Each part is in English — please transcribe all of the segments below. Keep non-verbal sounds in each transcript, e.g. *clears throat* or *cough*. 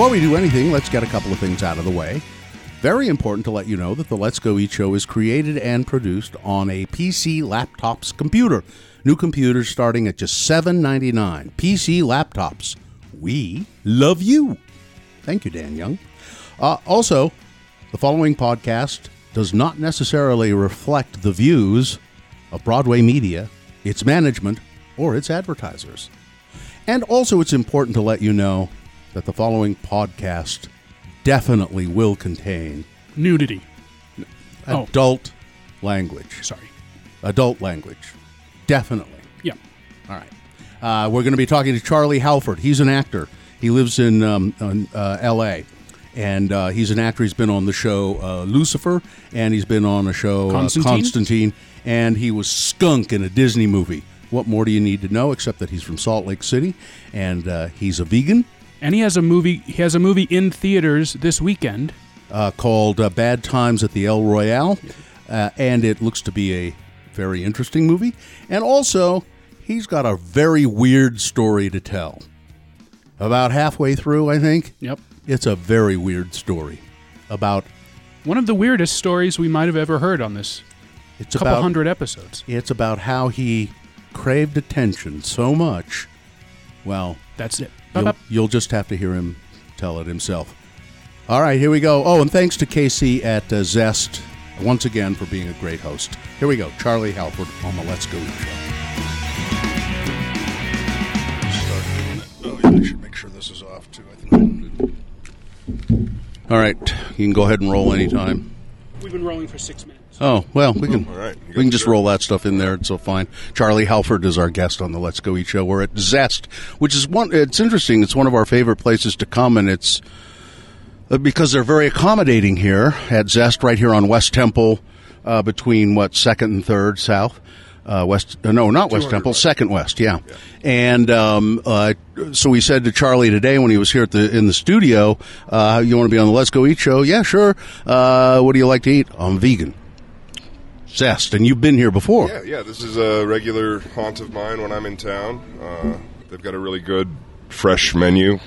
Before we do anything, let's get a couple of things out of the way. Very important to let you know that the Let's Go Eat Show is created and produced on a PC laptops computer. New computers starting at just $7.99. PC laptops. We love you. Thank you, Dan Young. Uh, also, the following podcast does not necessarily reflect the views of Broadway Media, its management, or its advertisers. And also, it's important to let you know that the following podcast definitely will contain Nudity. Oh. adult language. Sorry. Adult language. Definitely. Yeah. All right. Uh, we're going to be talking to Charlie Halford. He's an actor. He lives in, um, uh, L.A. And uh, he's an actor. He's been on the show uh, Lucifer, and he's been on a show Constantine? Uh, Constantine, and he was Skunk in a Disney movie. What more do you need to know except that he's from Salt Lake City, and uh, he's a vegan And he has a movie. He has a movie in theaters this weekend. uh, called uh, Bad Times at the El Royale, uh, and it looks to be a very interesting movie. And also, he's got a very weird story to tell. About halfway through, I think. Yep. It's a very weird story about One of the weirdest stories we might have ever heard on this it's couple about hundred episodes. it's about how he craved attention so much. Well, That's it. You'll, you'll just have to hear him tell it himself. All right, here we go. Oh, and thanks to Casey at uh, Zest once again for being a great host. Here we go. Charlie Halford on the Let's Go Eat Show. Start doing it. Oh, yeah, I should make sure this is off too. I think. All right, you can go ahead and roll anytime. We've been rolling for six minutes. Oh well, we can all right. We can just roll that stuff in there. It's so fine. Charlie Halford is our guest on the Let's Go Eat show. We're at Zest, which is one. It's interesting. It's one of our favorite places to come, and it's uh, because they're very accommodating here at Zest, right here on West Temple, uh, between what Second and Third South. Uh, west, uh, no, not West Temple, Second West, yeah. And um, uh, so we said to Charlie today when he was here at the in the studio, uh, "You want to be on the Let's Go Eat show?" Yeah, sure. Uh, what do you like to eat? I'm vegan. Zest, and you've been here before. Yeah, yeah. This is a regular haunt of mine when I'm in town. Uh, they've got a really good fresh menu.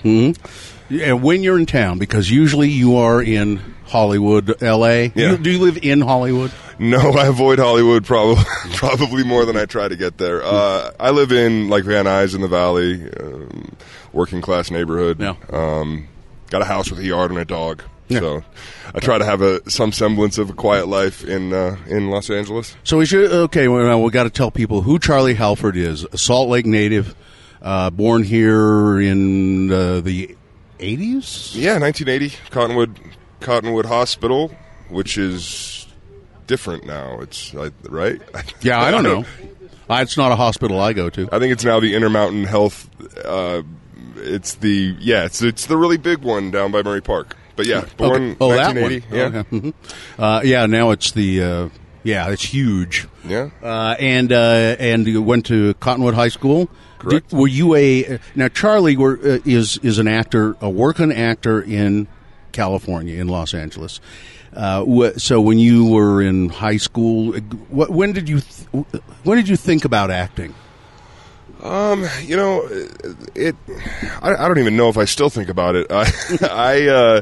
Yeah, when you're in town, because usually you are in Hollywood, L.A. Yeah. You- do you live in Hollywood? No, *laughs* I avoid Hollywood probably *laughs* probably more than I try to get there. Uh, I live in like Van Nuys in the Valley, um, working class neighborhood. Yeah. Um, got a house with a yard and a dog. Yeah. So I try to have a some semblance of a quiet life in uh, in Los Angeles. So we should okay. Well, we got to tell people who Charlie Halford is. A Salt Lake native, uh, born here in uh, the '80s. Yeah, 1980 Cottonwood Cottonwood Hospital, which is different now. It's like right. *laughs* Yeah, I don't know. It's not a hospital I go to. I think it's now the Intermountain Health. Uh, it's the yeah, it's it's the really big one down by Murray Park. But yeah, born Okay. Oh, that one. 1980. Yeah, Okay. Mhm. Uh, yeah. Now it's the uh, yeah, it's huge. yeah. Uh, and uh, and you went to Cottonwood High School. Correct. Did, were you a now Charlie? Were uh, is is an actor, a working actor in California, in Los Angeles. Uh, wh- so when you were in high school, wh- when did you th- when did you think about acting? Um, you know, it. I, I don't even know if I still think about it. *laughs* I, I, uh,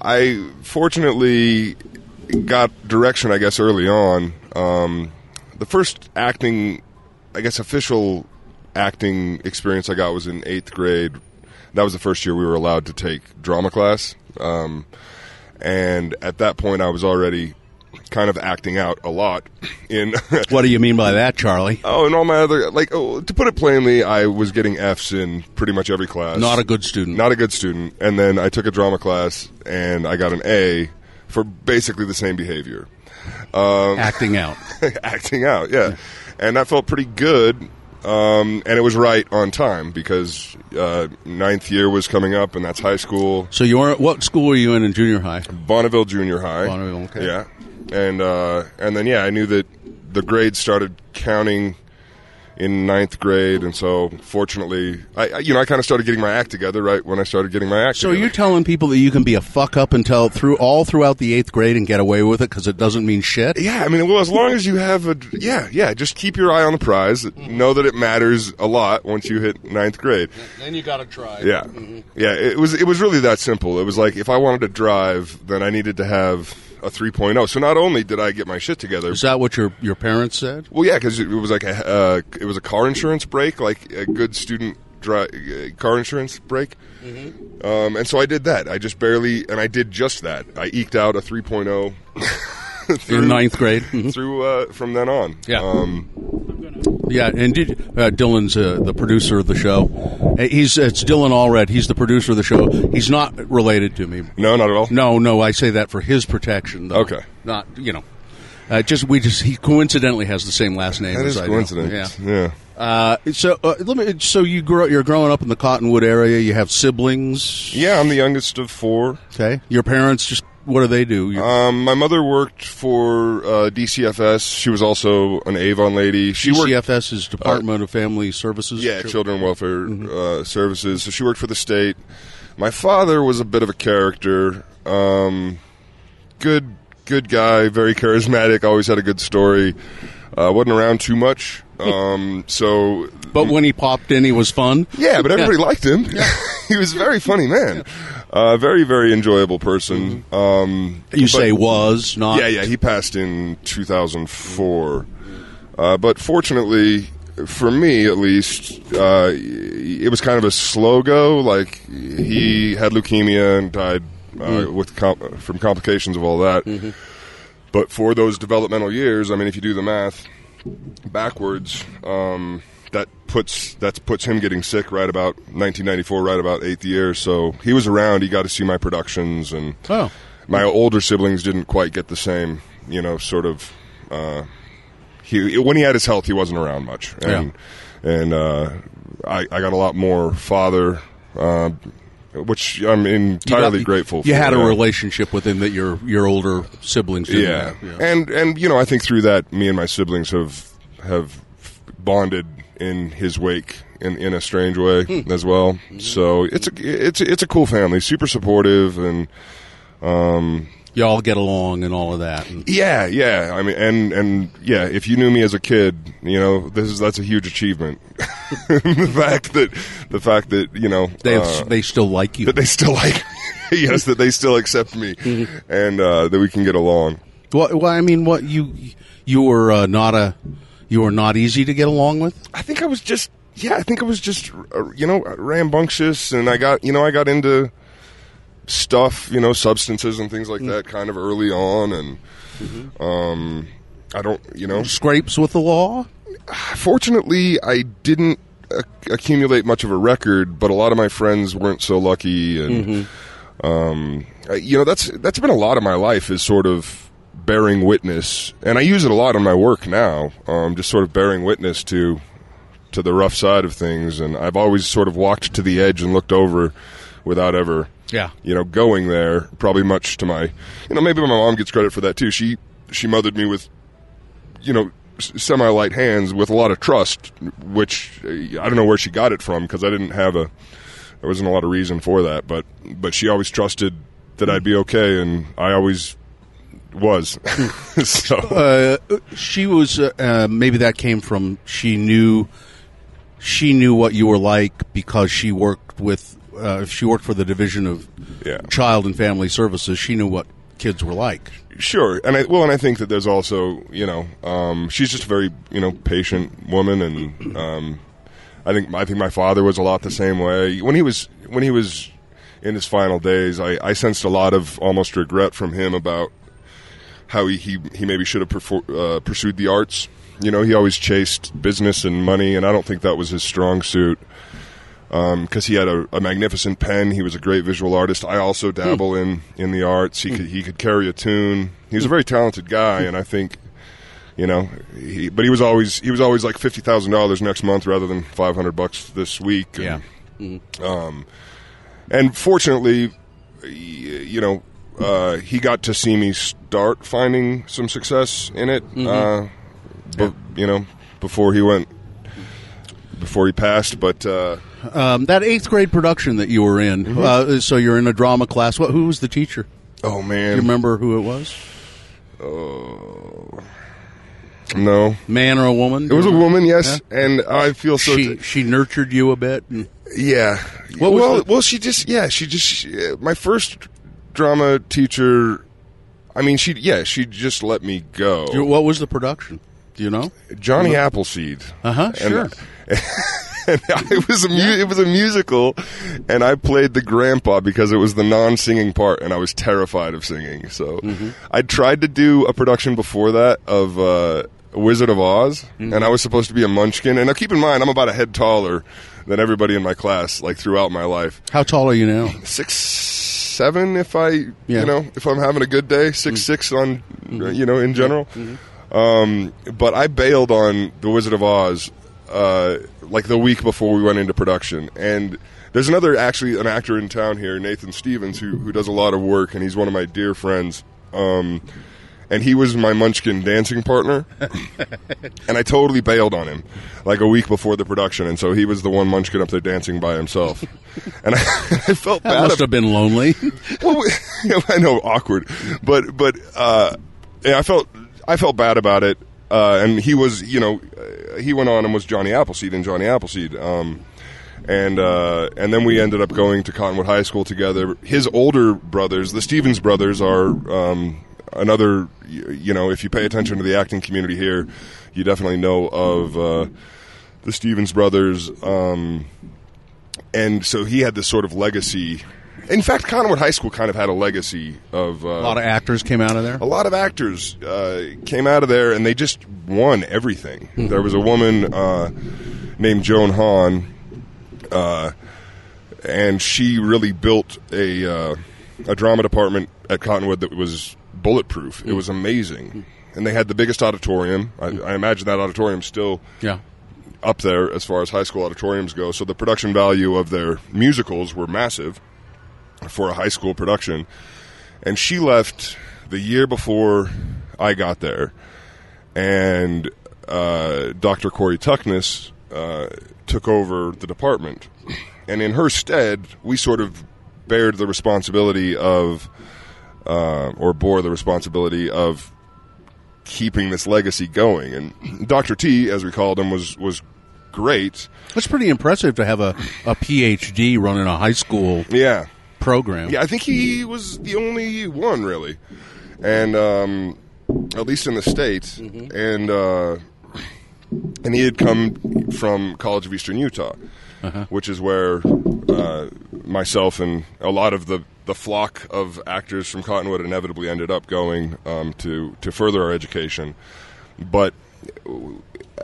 I fortunately got direction, I guess, early on. Um, the first acting, I guess, official acting experience I got was in eighth grade. That was the first year we were allowed to take drama class. Um, and at that point, I was already kind of acting out a lot in *laughs* What do you mean by that, Charlie? Oh, and all my other like oh, to put it plainly, I was getting Fs in pretty much every class. Not a good student. not a good student. And then I took a drama class and I got an A for basically the same behavior, acting out. *laughs* acting out. Yeah, and that felt pretty good. Um, and it was right on time because uh, ninth year was coming up, and that's high school. So you were what school were you in in junior high? Bonneville Junior High. Bonneville, okay. Yeah, and uh, and then yeah, I knew that the grades started counting in ninth grade, and so fortunately, I, I you know I kind of started getting my act together right when I started getting my act. So together. you're telling people that you can be a fuck up until through all throughout the eighth grade and get away with it because it doesn't mean shit. Yeah, I mean, well, as long as you have a yeah, yeah, just keep your eye on the prize. Know that it matters a lot once you hit ninth grade. Then you got to try. Yeah, yeah. It was it was really that simple. It was like if I wanted to drive, then I needed to have a 3.0. So not only did I get my shit together, Is that what your your parents said? well, yeah, because it was like a uh, it was a car insurance break, like a good student dri- uh, car insurance break. Um, and so I did that. I just barely, and I did just that. I eked out a 3.0 *laughs* *laughs* through, In ninth grade. Mhm. through uh, from then on. Yeah. Um, Yeah, and did, uh, Dylan's uh, the producer of the show. Uh, He's it's Dylan Allred. He's the producer of the show. He's not related to me. no, not at all. No, no, I say that for his protection. Though. Okay. not you know. Uh, just we just he coincidentally has the same last name. That as is I do. coincidence. Yeah. yeah. Uh, so uh, let me. So you grow. You're growing up in the Cottonwood area. You have siblings. Yeah, I'm the youngest of four. Okay. Your parents just what do they do? Um, my mother worked for uh, DCFS. She was also an Avon lady. She worked, CFS is Department of Family Services. yeah, Chil- Children Welfare uh, Services. So she worked for the state. My father was a bit of a character. Um, good, good guy, very charismatic. Always had a good story. Uh, wasn't around too much. Um, so But when he popped in, he was fun. Yeah, but everybody *laughs* liked him. *laughs* he was a very funny man. Uh, very, very enjoyable person. Um, You say was not. Yeah, yeah. He passed in 2004. Uh, but fortunately, for me at least, uh, it was kind of a slow go. Like he had leukemia and died uh, with com- from complications of all that. But for those developmental years, I mean, if you do the math backwards, um, that puts that puts him getting sick right about 1994, right about eighth year. So he was around. He got to see my productions, and Oh. my older siblings didn't quite get the same, you know, sort of. Uh, he when he had his health, he wasn't around much, and and uh, I, I got a lot more father, uh, which I'm You entirely got- grateful. You for, had a yeah. relationship with him that your your older siblings didn't. Yeah. have. and and you know, I think through that, me and my siblings have have bonded in his wake in in a strange way Hmm. as well. So it's a it's a, it's a cool family, super supportive, and um, You all get along and all of that. And yeah, yeah. I mean, and and yeah, if you knew me as a kid, you know, this is that's a huge achievement. *laughs* the fact that the fact that you know they have, uh, they still like you. that they still like. *laughs* yes, that they still accept me, Mm-hmm. and uh, that we can get along. Well, well, I mean, what you you were uh, not a you were not easy to get along with. I think I was just yeah, I think I was just uh, you know rambunctious, and I got you know I got into stuff, you know, substances and things like that, kind of early on, and um, I don't, you know, Scrapes with the law. fortunately, I didn't accumulate much of a record, but a lot of my friends weren't so lucky, and um, I- you know, that's that's been a lot of my life is sort of bearing witness, and I use it a lot in my work now. Um, just sort of bearing witness to to the rough side of things, and I've always sort of walked to the edge and looked over without ever Yeah. you know, going there. Probably much to my, you know, maybe my mom gets credit for that too. She she mothered me with, you know, semi light hands with a lot of trust, which uh, I don't know where she got it from because I didn't have a, there wasn't a lot of reason for that, but but she always trusted that I'd be okay, and I always was. *laughs* so Uh, she was uh, uh, maybe that came from she knew she knew what you were like because she worked with uh, she worked for the division of Yeah. child and family services. She knew what kids were like. Sure, and I well, and I think that there's also you know um, she's just a very you know patient woman, and um, I think I think my father was a lot the same way when he was when he was in his final days. I, I sensed a lot of almost regret from him about how he he, he maybe should have perfor- uh, pursued the arts. You know, he always chased business and money, and I don't think that was his strong suit. Because he had a, a magnificent pen, he was a great visual artist. I also dabble in, in the arts. He could he could carry a tune. He was a very talented guy, and I think, you know, he, but he was always he was always like fifty thousand dollars next month rather than five hundred bucks this week. And, um, and fortunately, you know, uh, he got to see me start finding some success in it. Uh, but you know, before he went before he passed. But uh, Um, that eighth grade production that you were in, Mm-hmm. uh, so you're in a drama class. What, who was the teacher? oh Do man, you remember who it was? Oh. no, Man or a woman? it was a woman. Yes, and I feel so. She she nurtured you a bit. And, Yeah. What well, the- well, she just yeah, she just she, my first drama teacher. I mean, she yeah, she just let me go. You- what was the production? Do you know? Johnny Appleseed. Uh-huh, And- sure. *laughs* and it was a mu- it was a musical, and I played the grandpa because it was the non-singing part, and I was terrified of singing. So Mm-hmm. I tried to do a production before that of uh, Wizard of Oz, Mm-hmm. and I was supposed to be a Munchkin. And now keep in mind, I'm about a head taller than everybody in my class, like throughout my life. How tall are you now? Six seven, if I Yeah. you know if I'm having a good day, six six on you know in general. Um, but I bailed on The Wizard of Oz uh, like the week before we went into production. And there's another, actually, an actor in town here, Nathan Stevens, who, who does a lot of work, and he's one of my dear friends. Um, and he was my Munchkin dancing partner. *laughs* and I totally bailed on him like a week before the production. And so he was the one Munchkin up there dancing by himself. *laughs* and I, *laughs* I felt That bad. must ab- have been lonely. well, I know awkward, but but uh, yeah, I felt I felt bad about it. Uh, and he was, you know, uh, he went on and was Johnny Appleseed and Johnny Appleseed. Um, and uh, and then we ended up going to Cottonwood High School together. His older brothers, the Stevens brothers, are um, another. You know, if you pay attention to the acting community here, you definitely know of uh, the Stevens brothers. Um, and so he had this sort of legacy. In fact, Cottonwood High School kind of had a legacy of uh, a lot of actors came out of there. a lot of actors uh, came out of there and they just won everything. There was a woman uh, named Joan Hahn, uh, and she really built a uh, a drama department at Cottonwood that was bulletproof. It was amazing, and they had the biggest auditorium. I, I imagine that auditorium's still Yeah. up there as far as high school auditoriums go. So the production value of their musicals were massive for a high school production. And she left the year before I got there, and uh, Dr. Corey Tuckness uh, took over the department. And in her stead, we sort of bared the responsibility of, uh, or bore the responsibility of keeping this legacy going. And *clears throat* Dr. T, as we called him, was was great. It's pretty impressive to have a, a PhD running a high school Yeah, program. yeah. I think he was the only one really, and um, at least in the states. And uh, and he had come from College of Eastern Utah, which is where uh, myself and a lot of the the flock of actors from Cottonwood inevitably ended up going um, to to further our education. But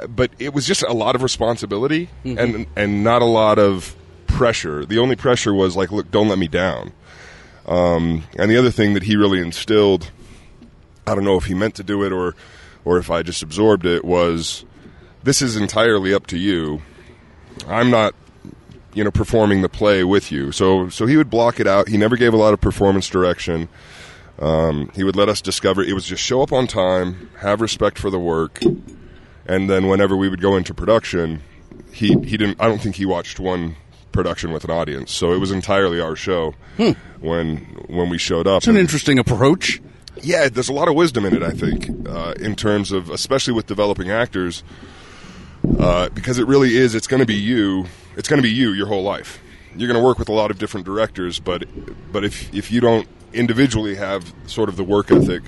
but it was just a lot of responsibility and and not a lot of pressure. The only pressure was like, look, don't let me down. Um, and the other thing that he really instilled, I don't know if he meant to do it or or if I just absorbed it, was this is entirely up to you. I'm not you know performing the play with you. So so he would block it out. He never gave a lot of performance direction. Um, he would let us discover. It was just show up on time, have respect for the work, and then whenever we would go into production, he he didn't. I don't think he watched one production with an audience. So it was entirely our show when when we showed up. It's an interesting approach. yeah, there's a lot of wisdom in it. I think, uh, in terms of especially with developing actors, uh, because it really is. It's going to be you. It's going to be you your whole life. You're going to work with a lot of different directors, but but if if you don't individually have sort of the work ethic,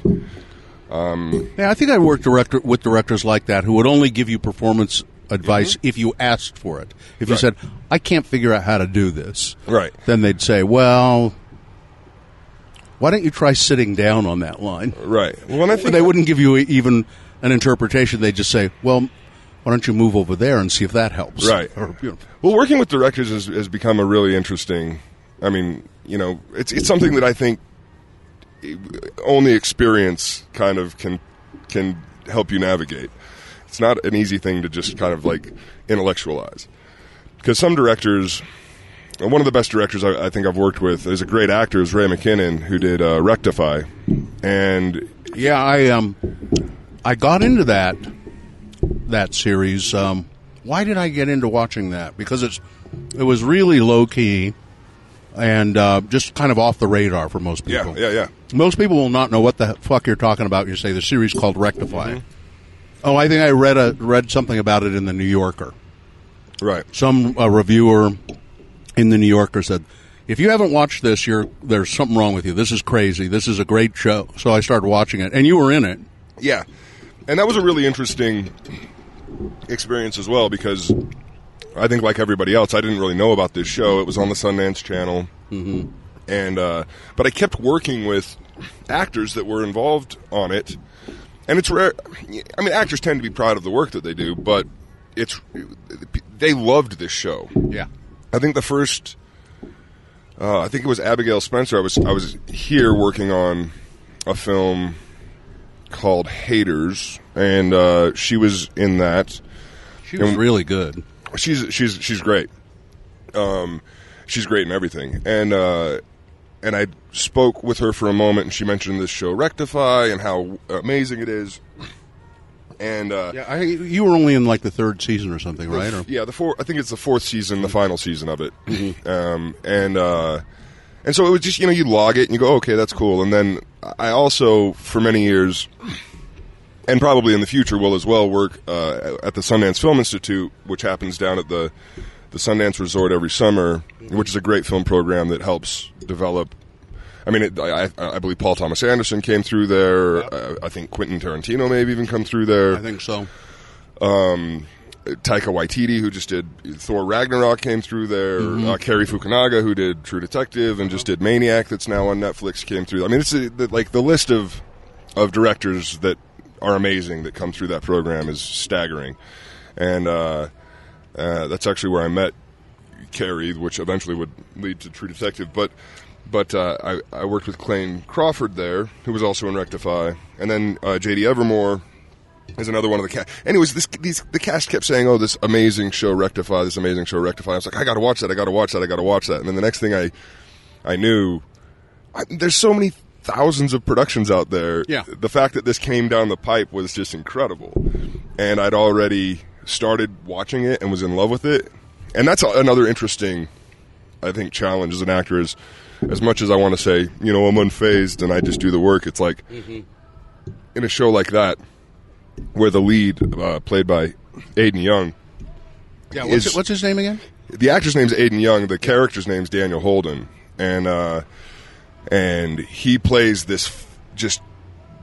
Yeah, I think I worked director with directors like that who would only give you performance advice if you asked for it. If you Mm-hmm. Said, "I can't figure out how to do this," Right. Then they'd say, "Well, why don't you try sitting down on that line?" right? Well, I think they wouldn't give you even an interpretation. They'd just say, "Well, why don't you move over there and see if that helps?" Right. Or, you know, Well, working with directors has, has become a really interesting. I mean, you know, it's it's something that I think only experience kind of can can help you navigate. It's not an easy thing to just kind of like intellectualize because some directors. One of the best directors I, I think I've worked with is a great actor, is Ray McKinnon, who did uh, Rectify, and yeah, I um, I got into that that series um, why did I get into watching that? Because it's it was really low key and uh, just kind of off the radar for most people. yeah, yeah. yeah. Most people will not know what the fuck you're talking about. You say the series called Rectify. Mm-hmm. Oh, I think I read a read something about it in the New Yorker. Right. Some uh, reviewer in the New Yorker said, "If you haven't watched this, you're there's something wrong with you. This is crazy. This is a great show." So I started watching it, and you were in it. Yeah, and that was a really interesting experience as well because I think, like everybody else, I didn't really know about this show. It was on the Sundance Channel, mm-hmm. and uh, but I kept working with actors that were involved on it, and it's rare. I mean, actors tend to be proud of the work that they do, but it's they loved this show. Yeah. I think the first, uh, I think it was Abigail Spencer. I was I was here working on a film called Haters, and uh, she was in that. She was And- really good. She's she's she's great. Um, she's great in everything, and uh, and I spoke with her for a moment, and she mentioned this show Rectify and how amazing it is. And uh, Yeah, I, you were only in like the third season or something, right? Or, Yeah, the four. I think it's the fourth season, the final season of it. Um, and uh, and so it was just you know you log it and you go okay that's cool. And then I also for many years, and probably in the future will as well work uh, at the Sundance Film Institute, which happens down at the the Sundance Resort every summer, which is a great film program that helps develop. I mean, it, I, I I believe Paul Thomas Anderson came through there. Uh, I think Quentin Tarantino may have even come through there. I think so. Taika Waititi, who just did Thor Ragnarok, came through there. Uh, Cary Fukunaga, who did True Detective and just did Maniac, that's now on Netflix, came through. I mean, it's a, the, like the list of of directors that are amazing that come through that program is staggering, and uh, uh, that's actually where I met Cary, which eventually would lead to True Detective. But but uh, I, I worked with Clayne Crawford there, who was also in Rectify, and then uh, J.D. Evermore is another one of the cast. Anyways, this these the cast kept saying, "Oh, this amazing show Rectify, this amazing show Rectify." I was like, "I got to watch that. I got to watch that. I got to watch that." And then the next thing I I knew, I, there's so many thousands of productions out there. Yeah. The fact that this came down the pipe was just incredible, and I'd already started watching it and was in love with it. And that's a- another interesting, I think, challenge as an actor is. As much as I want to say, you know, I'm unfazed and I just do the work, it's like mm-hmm. in a show like that, where the lead, uh, played by Aden Young, Yeah, what's, Is- it- what's his name again? the actor's name's Aden Young. The character's name's Daniel Holden, and uh, and he plays this f- just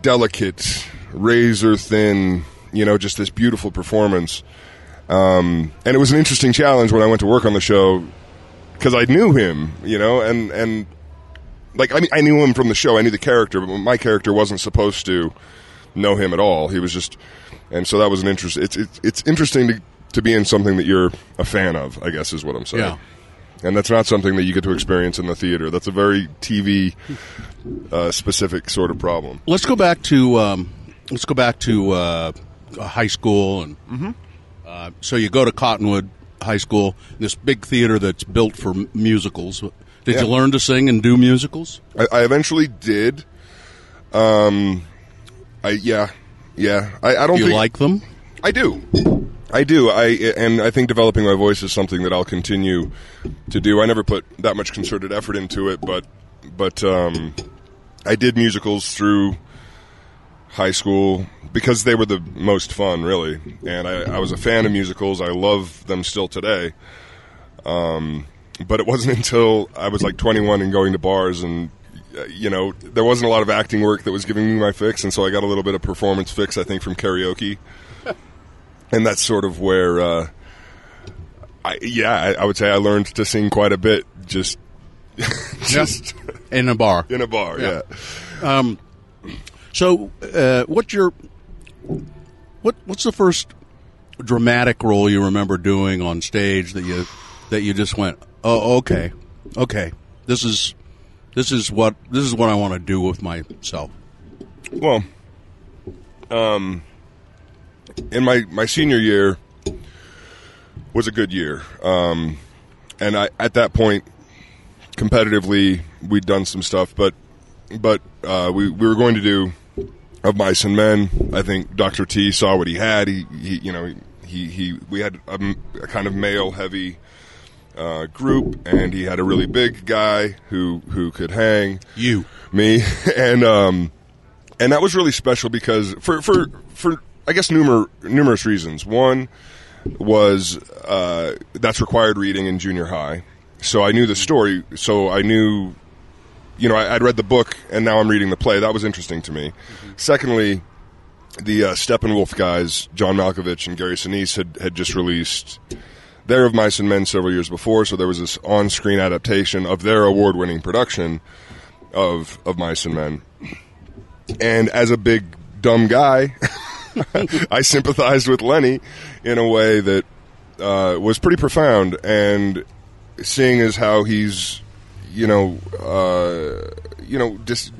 delicate, razor thin, you know, just this beautiful performance. Um, and it was an interesting challenge when I went to work on the show because I knew him, you know, and and like I mean, I knew him from the show. I knew the character, but my character wasn't supposed to know him at all. He was just, and so that was an interest. It's it's, it's interesting to to be in something that you're a fan of. I guess is what I'm saying. Yeah. And that's not something that you get to experience in the theater. That's a very TV uh, specific sort of problem. Let's go back to um, let's go back to uh, high school and uh, so you go to Cottonwood High School, this big theater that's built for m- musicals. Did Yeah. you learn to sing and do musicals? I, I eventually did. Um, I yeah, yeah. I, I don't Do you think like them? I do. I do. I and I think developing my voice is something that I'll continue to do. I never put that much concerted effort into it, but but um, I did musicals through high school because they were the most fun, really. And I, I was a fan of musicals. I love them still today. Um, but it wasn't until I was like 21 and going to bars and you know there wasn't a lot of acting work that was giving me my fix, and so I got a little bit of performance fix. I think from karaoke *laughs* and that's sort of where uh, I yeah I, I would say I learned to sing quite a bit just *laughs* just In a bar. in a bar yeah. Um, so, uh, what's your what? What's the first dramatic role you remember doing on stage that you that you just went, oh, okay, okay, this is this is what this is what I want to do with myself. well um in my my senior year was a good year um and I at that point competitively we'd done some stuff but but uh, we we were going to do of mice and men. I think Dr. T saw what he had. He, he you know he, he we had a kind of male heavy uh, group, and he had a really big guy who who could hang You. me, *laughs* and um, and that was really special because for for for I guess numer- numerous reasons. One was uh, that's required reading in junior high, so I knew the story, so I knew, you know, I, I'd read the book, and now I'm reading the play. That was interesting to me. Secondly. The uh, Steppenwolf guys, John Malkovich and Gary Sinise, had, had just released their of Mice and Men several years before, so there was this on-screen adaptation of their award-winning production of of Mice and Men. And as a big dumb guy, *laughs* I sympathized with Lennie in a way that uh, was pretty profound. And seeing as how he's, you know, uh, you know, dis-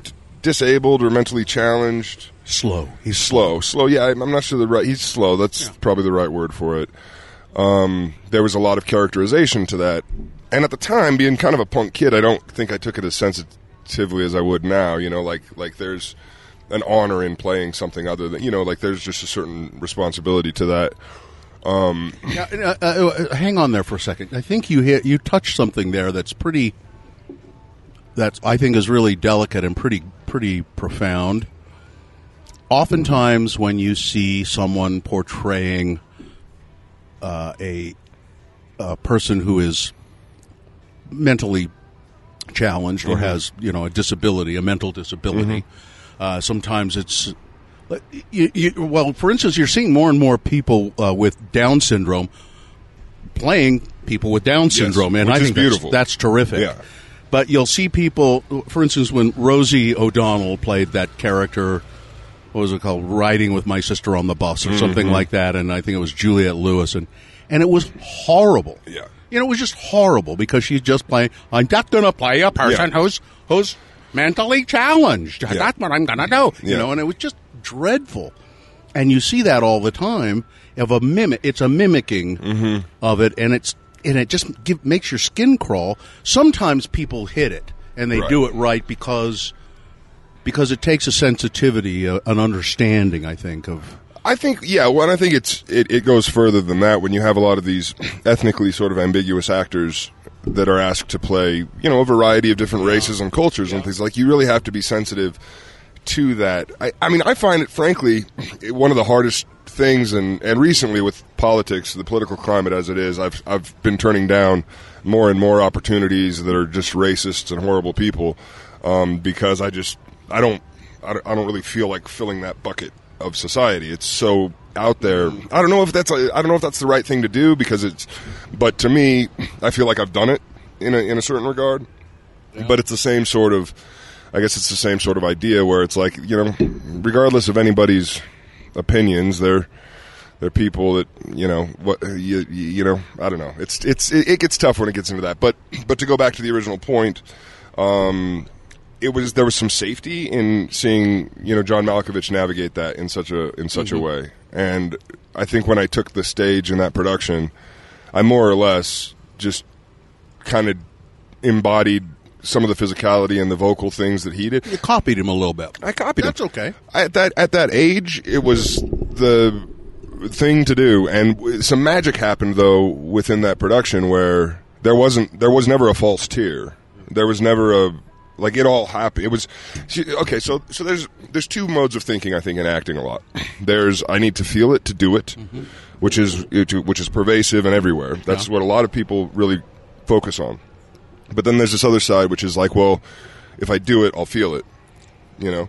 disabled or mentally challenged, Slow. he's slow. Slow, yeah. I'm I'm not sure the right. He's slow. That's probably the right word for it. Um, there was a lot of characterization to that, and at the time, being kind of a punk kid, I don't think I took it as sensitively as I would now. You know, like like there's an honor in playing something other than you know, like there's just a certain responsibility to that. Yeah, uh, uh, uh, hang on there for a second. I think you hit you touched something there that's pretty. That's I think is really delicate and pretty pretty profound. Oftentimes, when you see someone portraying uh, a a person who is mentally challenged or has you know a disability, a mental disability, uh, sometimes it's you, you, well, for instance, you're seeing more and more people uh, with Down syndrome playing people with Down syndrome, and which I is think that's- That's, terrific. Yeah. But you'll see people, for instance, when Rosie O'Donnell played that character, what was it called, Riding with My Sister on the Bus or Mm-hmm. something like that, and I think it was Juliette Lewis, and and it was horrible. Yeah. You know, it was just horrible because she's just playing. I'm not going to play a person Yeah. who's who's mentally challenged. Yeah. That's what I'm going to do. You know, and it was just dreadful. And you see that all the time of a mimic. It's a mimicking Mm-hmm. of it, and it's and it just give, makes your skin crawl. Sometimes people hit it, and they Right. do it right because because it takes a sensitivity, a, an understanding. I think of I think yeah, well, and I think it's it, it goes further than that when you have a lot of these ethnically sort of ambiguous actors that are asked to play, you know, a variety of different races and cultures and things like you really have to be sensitive to that. I, I mean, I find it frankly one of the hardest things and and recently with politics, the political climate as it is, I've I've been turning down more and more opportunities that are just racists and horrible people um, because I just I don't I don't, I don't really feel like filling that bucket of society. It's so out there. I don't know if that's a, I don't know if that's the right thing to do because it's. But to me, I feel like I've done it in a in a certain regard. But it's the same sort of. I guess it's the same sort of idea where it's like you know, regardless of anybody's opinions, they're they're people that you know what you you you know I don't know. It's it's it, it gets tough when it gets into that. But but to go back to the original point, um, it was there was some safety in seeing you know John Malkovich navigate that in such a in such a mm-hmm. way, and I think when I took the stage in that production, I more or less just kind of embodied some of the physicality and the vocal things that he did. you copied him a little bit. I copied That's him. okay. At that at that age, it was the thing to do, and some magic happened though within that production where there wasn't there was never a false tear. There was never a like it all happened. It was see, okay. So so there's there's two modes of thinking I think in acting a lot. There's I need to feel it to do it, which is which is pervasive and everywhere. That's what a lot of people really focus on. But then there's this other side, which is like, well, if I do it, I'll feel it. You know,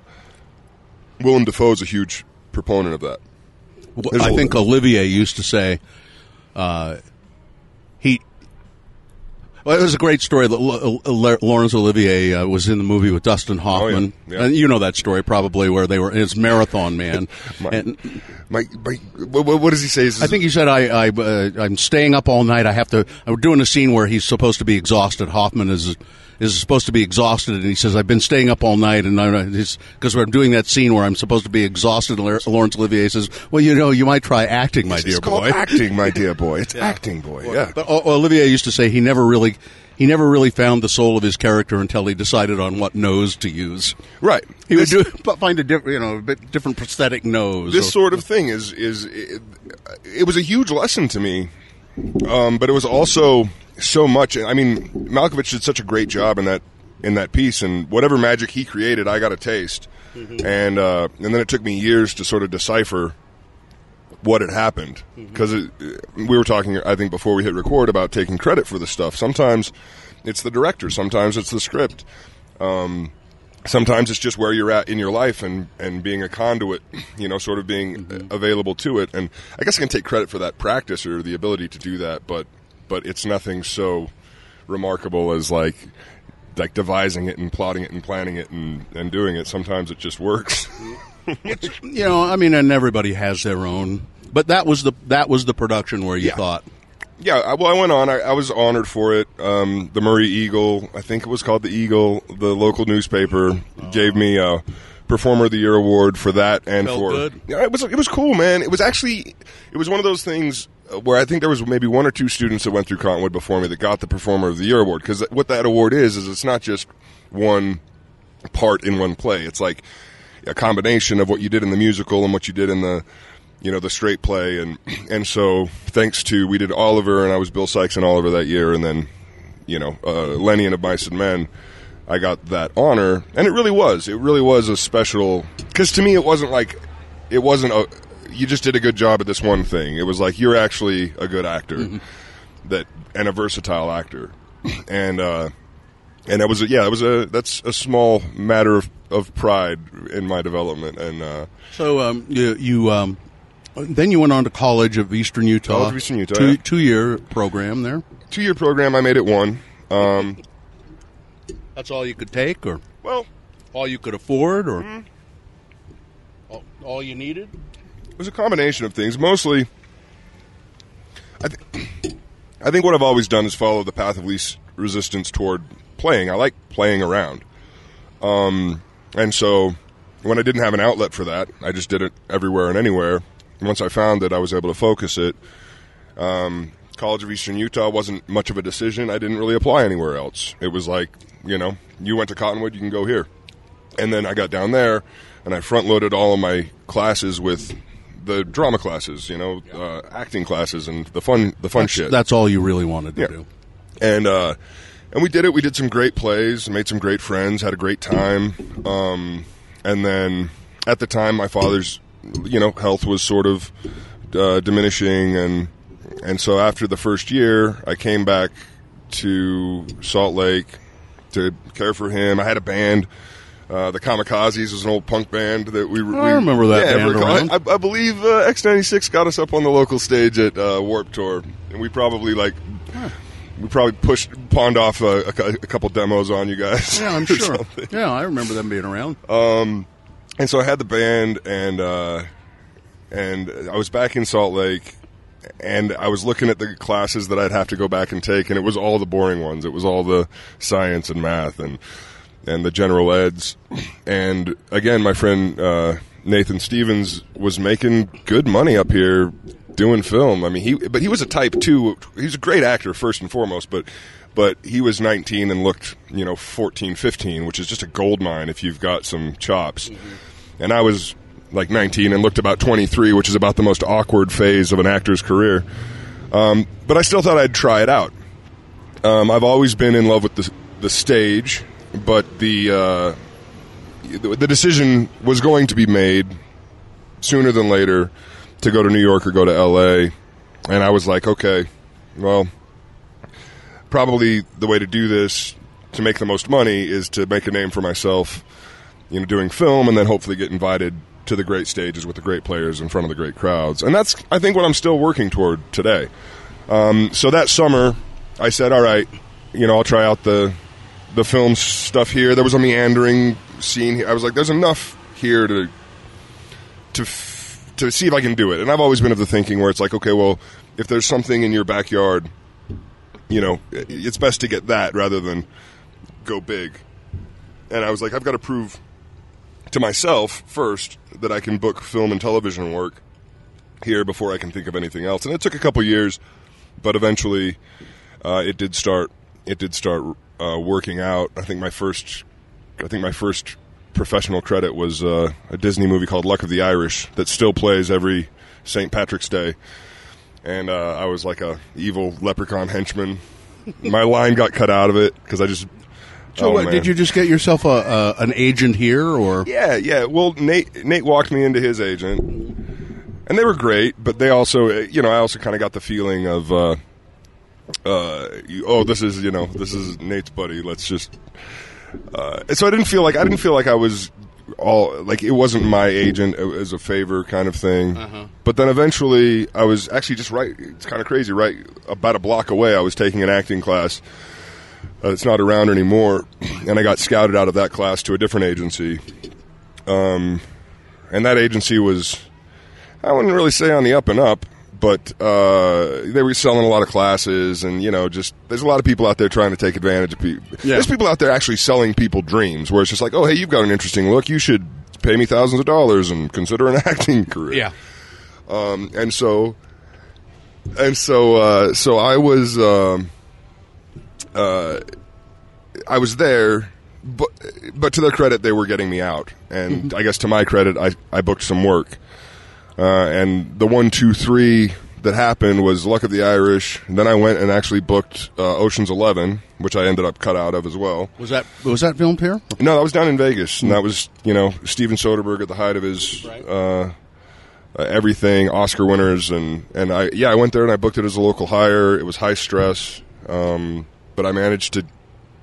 Willem Dafoe's a huge proponent of that. Well, There's I a- think Olivier used to say uh, he. Well, it was a great story that L- L- Laurence Olivier uh, was in the movie with Dustin Hoffman, Oh, yeah. and you know that story probably, where they were. It's Marathon *laughs* Man, My- and My, my what, does he say? Is I think he said, "I, I uh, I'm staying up all night. I have to." I'm doing a scene where he's supposed to be exhausted. Hoffman is is supposed to be exhausted, and he says, "I've been staying up all night," and because we're doing that scene where I'm supposed to be exhausted. And Laurence Olivier says, "Well, you know, you might try acting, my It's dear boy." acting, my dear boy. It's *laughs* acting, boy. Yeah. But O- Olivier used to say he never really he never really found the soul of his character until he decided on what nose to use. Right. He This- would do *laughs* find a different, you know, a bit different prosthetic nose. this or- sort of thing is is it, it was a huge lesson to me, um, but it was also so much. I mean, Malkovich did such a great job in that in that piece, and whatever magic he created, I got a taste, and uh, and then it took me years to sort of decipher what had happened. Because we were talking i think before we hit record about taking credit for the stuff. Sometimes it's the director. Sometimes it's the script. Um, sometimes it's just where you're at in your life and, and being a conduit, *clears throat* you know, sort of being available to it. And I guess I can take credit for that practice or the ability to do that, but but it's nothing so remarkable as like like devising it and plotting it and planning it and, and doing it. Sometimes it just works. *laughs* you know, I mean, and everybody has their own. But that was the that was the production where you Yeah. thought, Yeah, I, well, I went on. I, I was honored for it. Um, the Murray Eagle, I think it was called the Eagle, the local newspaper, gave me a Performer of the Year award for that and Felt for good. yeah, it was it was cool, man. It was actually it was one of those things where I think there was maybe one or two students that went through Cottonwood before me that got the Performer of the Year award because what that award is is it's not just one part in one play. It's like a combination of what you did in the musical and what you did in the you know the straight play. And *clears throat* and so thanks to we did Oliver and I was Bill Sikes and Oliver that year. And then you know uh, Lennie and of Mice and Men I got that honor. And it really was. It really was a special because to me it wasn't like it wasn't a you just did a good job at this one thing it was like you're actually a good actor that and a versatile actor and uh and it was a, yeah it was a that's a small matter of, of pride in my development and uh so um, you you um, then you went on to College of Eastern Utah, College of Eastern Utah, two yeah. two year program there. two year program I made it one um That's all you could take, or well all you could afford, or Mm-hmm. all you needed. It was a combination of things. Mostly, I, th- *clears throat* I think what I've always done is follow the path of least resistance toward playing. I like playing around. Um, and so when I didn't have an outlet for that, I just did it everywhere and anywhere. And once I found that I was able to focus it, um, College of Eastern Utah wasn't much of a decision. I didn't really apply anywhere else. It was like, you know, you went to Cottonwood, you can go here. And then I got down there and I front loaded all of my classes with the drama classes, you know, uh, acting classes and the fun, the fun shit. That's all you really wanted to Yeah. do. and uh, and we did it. We did some great plays, made some great friends, had a great time. Um, and then at the time, my father's, you know, health was sort of uh, diminishing, and and so after the first year, I came back to Salt Lake to care for him. I had a band. Uh, the Kamikazes was an old punk band that we. we I remember that yeah, band around. I, I believe uh, X96 got us up on the local stage at uh, Warp Tour, and we probably like we probably pushed pawned off a, a, a couple demos on you guys. Yeah, I'm *laughs* sure. something. Yeah, I remember them being around. And so I had the band, and uh, and I was back in Salt Lake, and I was looking at the classes that I'd have to go back and take, and it was all the boring ones. It was all the science and math and and the general eds. And again, my friend uh, Nathan Stevens was making good money up here doing film. I mean, he but he was a type two. He was a great actor first and foremost, but but he was 19 and looked you know 14, 15, which is just a gold mine if you've got some chops. And I was like 19 and looked about 23, which is about the most awkward phase of an actor's career. Um, but I still thought I'd try it out. Um, I've always been in love with the the stage, but the uh, the decision was going to be made sooner than later to go to New York or go to L.A. And I was like, okay, well, probably the way to do this to make the most money is to make a name for myself, you know, doing film, and then hopefully get invited to the great stages with the great players in front of the great crowds. And that's, I think, what I'm still working toward today. Um, so that summer, I said, all right, you know, I'll try out the the film stuff here. There was a meandering scene. Here. I was like, there's enough here to to to see if I can do it. And I've always been of the thinking where it's like, okay, well, if there's something in your backyard, you know, it's best to get that rather than go big, and I was like, I've got to prove to myself first that I can book film and television work here before I can think of anything else. And it took a couple years, but eventually uh, it did start. It did start uh, working out. I think my first, I think my first professional credit was uh, a Disney movie called Luck of the Irish that still plays every St. Patrick's Day, and uh, I was like a evil leprechaun henchman. *laughs* my line got cut out of it because I just. So, oh, what, did you just get yourself a, a an agent here, or Yeah, yeah. Well, Nate Nate walked me into his agent, and they were great. But they also, uh, you know, I also kind of got the feeling of, uh, you- oh, this is you know, this is Nate's buddy. Let's just. Uh, so I didn't feel like I didn't feel like I was all like it wasn't my agent as a favor kind of thing. But then eventually, I was actually just right. It's kind of crazy, right? About a block away, I was taking an acting class. Uh, it's not around anymore, *clears throat* and I got scouted out of that class to a different agency. Um, and that agency was, I wouldn't really say on the up and up, but uh, they were selling a lot of classes, and you know, just there's a lot of people out there trying to take advantage of people. Yeah. There's people out there actually selling people dreams, where it's just like, oh, hey, you've got an interesting look, you should pay me thousands of dollars and consider an *laughs* acting career. yeah? Um, and so, and so, uh, so I was, um, uh, I was there, but but to their credit, they were getting me out, and I guess to my credit, I I booked some work, uh, and the one, two, three that happened was Luck of the Irish. And then I went and actually booked uh, Ocean's Eleven, which I ended up cut out of as well. Was that was that filmed here? No, that was down in Vegas, and that was you know Steven Soderbergh at the height of his uh, uh, everything, Oscar winners, and and I yeah I went there and I booked it as a local hire. It was high stress, um, but I managed to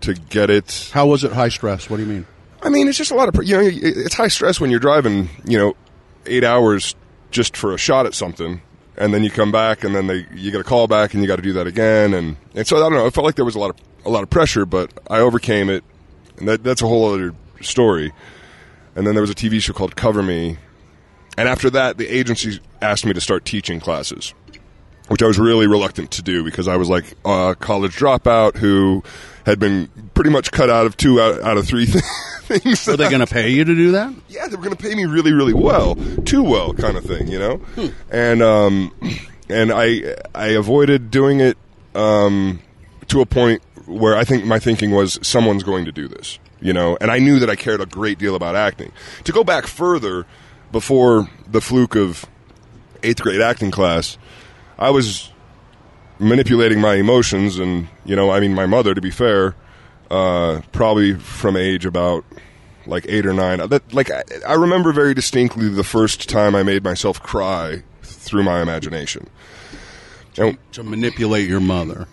to get it. How was it high stress? What do you mean? I mean, it's just a lot of you know it's high stress when you're driving you know eight hours just for a shot at something. And then you come back, and then they you get a call back, and you got to do that again, and and so I don't know. It felt like there was a lot of a lot of pressure, but I overcame it, and that that's a whole other story. And then there was a TV show called Cover Me, and after that, the agency asked me to start teaching classes, which I was really reluctant to do because I was like a college dropout who had been pretty much cut out of two out, out of three th- *laughs* things. Are they going to pay you to do that? yeah, they were going to pay me really, really well, too well, kind of thing, you know. And um, and I I avoided doing it um, to a point where I think my thinking was someone's going to do this, you know. And I knew that I cared a great deal about acting. To go back further, before the fluke of eighth grade acting class, I was manipulating my emotions, and you know, I mean, my mother, to be fair, uh, probably from age about like eight or nine. That like I, I remember very distinctly the first time I made myself cry through my imagination, and To manipulate your mother.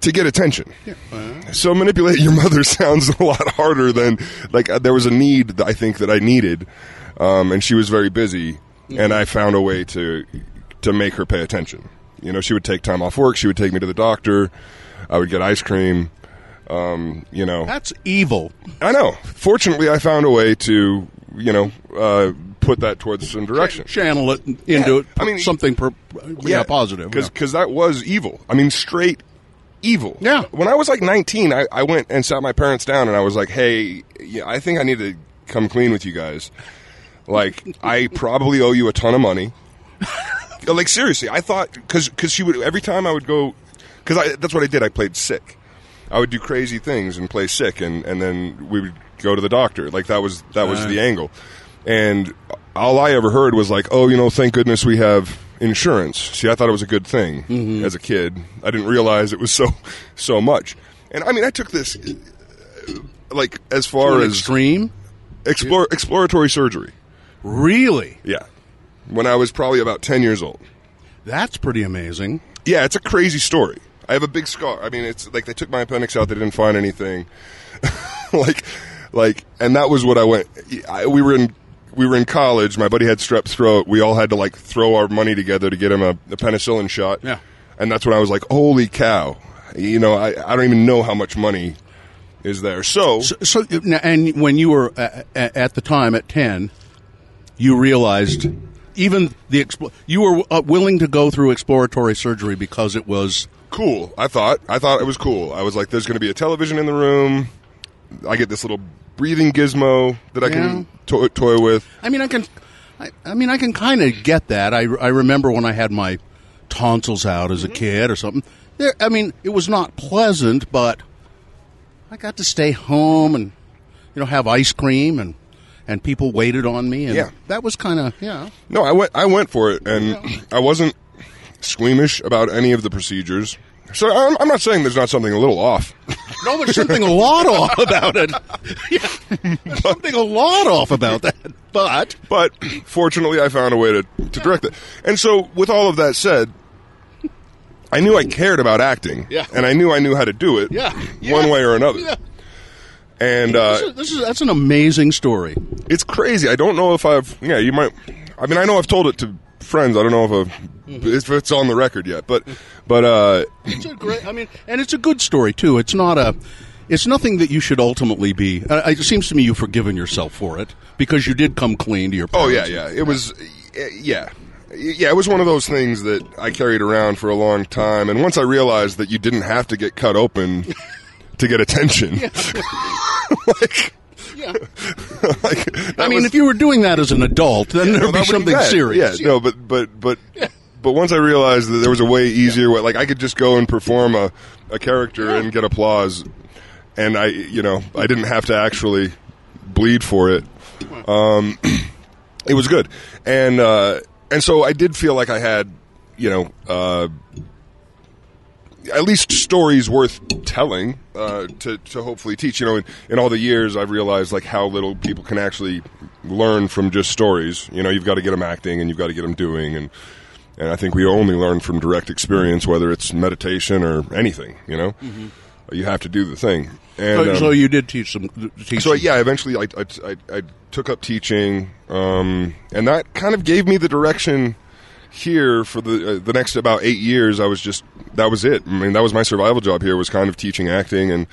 to get attention. So manipulate your mother *laughs* sounds a lot harder than like uh, there was a need that I think that I needed, um, and she was very busy, and I found a way to to make her pay attention. You know, she would take time off work. She would take me to the doctor. I would get ice cream. Um, you know, That's evil. I know. Fortunately, I found a way to you know uh, put that towards some direction. Channel it into Yeah, it. I mean, something per, yeah, positive. because yeah. that was evil. I mean, straight evil. Yeah. When I was like 19, I, I went and sat my parents down, and I was like, "Hey, yeah, I think I need to come clean with you guys. Like, I probably owe you a ton of money. *laughs* like, seriously, I thought because because she would every time I would go because that's what I did. I played sick. I would do crazy things and play sick, and, and then we would go to the doctor. Like that was that was the angle. And all I ever heard was like, "Oh, you know, thank goodness we have insurance." See, I thought it was a good thing mm-hmm. as a kid. I didn't realize it was so so much. And I mean, I took this like as far as extreme. explore, exploratory surgery. Really, Yeah, when I was probably about ten years old. that's pretty amazing. Yeah, it's a crazy story. I have a big scar. I mean, it's like they took my appendix out. They didn't find anything. *laughs* like, like, and that was what I went. I, we were in, we were in college. My buddy had strep throat. We all had to like throw our money together to get him a, a penicillin shot. Yeah. and that's when I was like, "Holy cow!" You know, I, I don't even know how much money is there. So, So, so and when you were uh, at the time at ten, you realized even the expl- you were uh, willing to go through exploratory surgery because it was cool. I thought. I thought it was cool. I was like, "There's going to be a television in the room. I get this little breathing gizmo that I can to- toy with. I mean, I can, I, I mean, I can kind of get that. I, I remember when I had my tonsils out as a kid or something. There, I mean, it was not pleasant, but I got to stay home and you know have ice cream and and people waited on me, and Yeah. that was kind of yeah. No, I went. I went for it, and I wasn't squeamish about any of the procedures. So I'm, I'm not saying there's not something a little off. No, there's something a lot off *laughs* about it. Yeah, there's something a lot off about that, but But fortunately, I found a way to, to direct it. And so, with all of that said, I knew I cared about acting, Yeah. and I knew I knew how to do it, Yeah. one Yeah. way or another. Yeah. And this, uh, is, this is that's an amazing story. it's crazy. I don't know if I've. Yeah, you might. I mean, I know I've told it to friends. I don't know if, I've, Mm-hmm. if it's on the record yet, but but uh, It's a great. I mean, and it's a good story too. It's not a. It's nothing that you should ultimately be. Uh, it seems to me you've forgiven yourself for it because you did come clean to your. Oh Parents. yeah, yeah. It was, yeah, yeah. It was one of those things that I carried around for a long time, and once I realized that you didn't have to get cut open to get attention, *laughs* like, Yeah. *laughs* like I mean, was- if you were doing that as an adult, then no, there'd be something bad. serious. Yeah, no, but but but *laughs* but once I realized that there was a way easier way, like I could just go and perform a a character and get applause, and I, you know, I didn't have to actually bleed for it. Um, *clears throat* it was good, and uh, and so I did feel like I had, you know, uh, at least stories worth telling uh, to to hopefully teach. You know, in, in all the years, I've realized like how little people can actually learn from just stories. You know, you've got to get them acting, and you've got to get them doing, and and I think we only learn from direct experience, whether it's meditation or anything. You know, you have to do the thing. And So, um, so you did teach some. Teach so yeah, eventually I, I, I, I took up teaching, um, and that kind of gave me the direction here for the uh, the next about eight years. I was just that was it. I mean, that was my survival job here was kind of teaching acting, and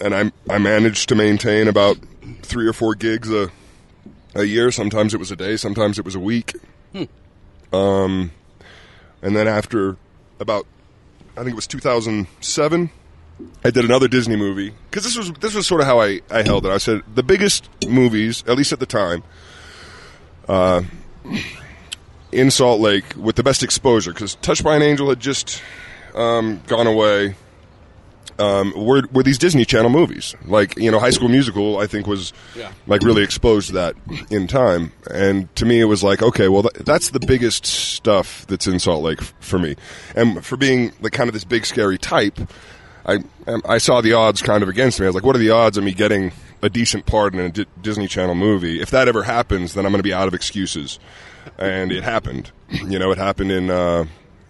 and I I managed to maintain about three or four gigs a a year. Sometimes it was a day, sometimes it was a week. Um, and then after about I think it was 2007. I did another Disney movie because this was this was sort of how I, I held it. I said the biggest movies, at least at the time, uh, in Salt Lake with the best exposure because Touched by an Angel had just um, gone away. Um, were were these Disney Channel movies like you know High School Musical? I think was Yeah. like really exposed that in time, and to me it was like okay, well th- that's the biggest stuff that's in Salt Lake f- for me, and for being like kind of this big scary type. I um, I saw the odds kind of against me. I was like, what are the odds of me getting a decent part in a D- Disney Channel movie? If that ever happens, then I'm going to be out of excuses. And it happened. You know, it happened in uh,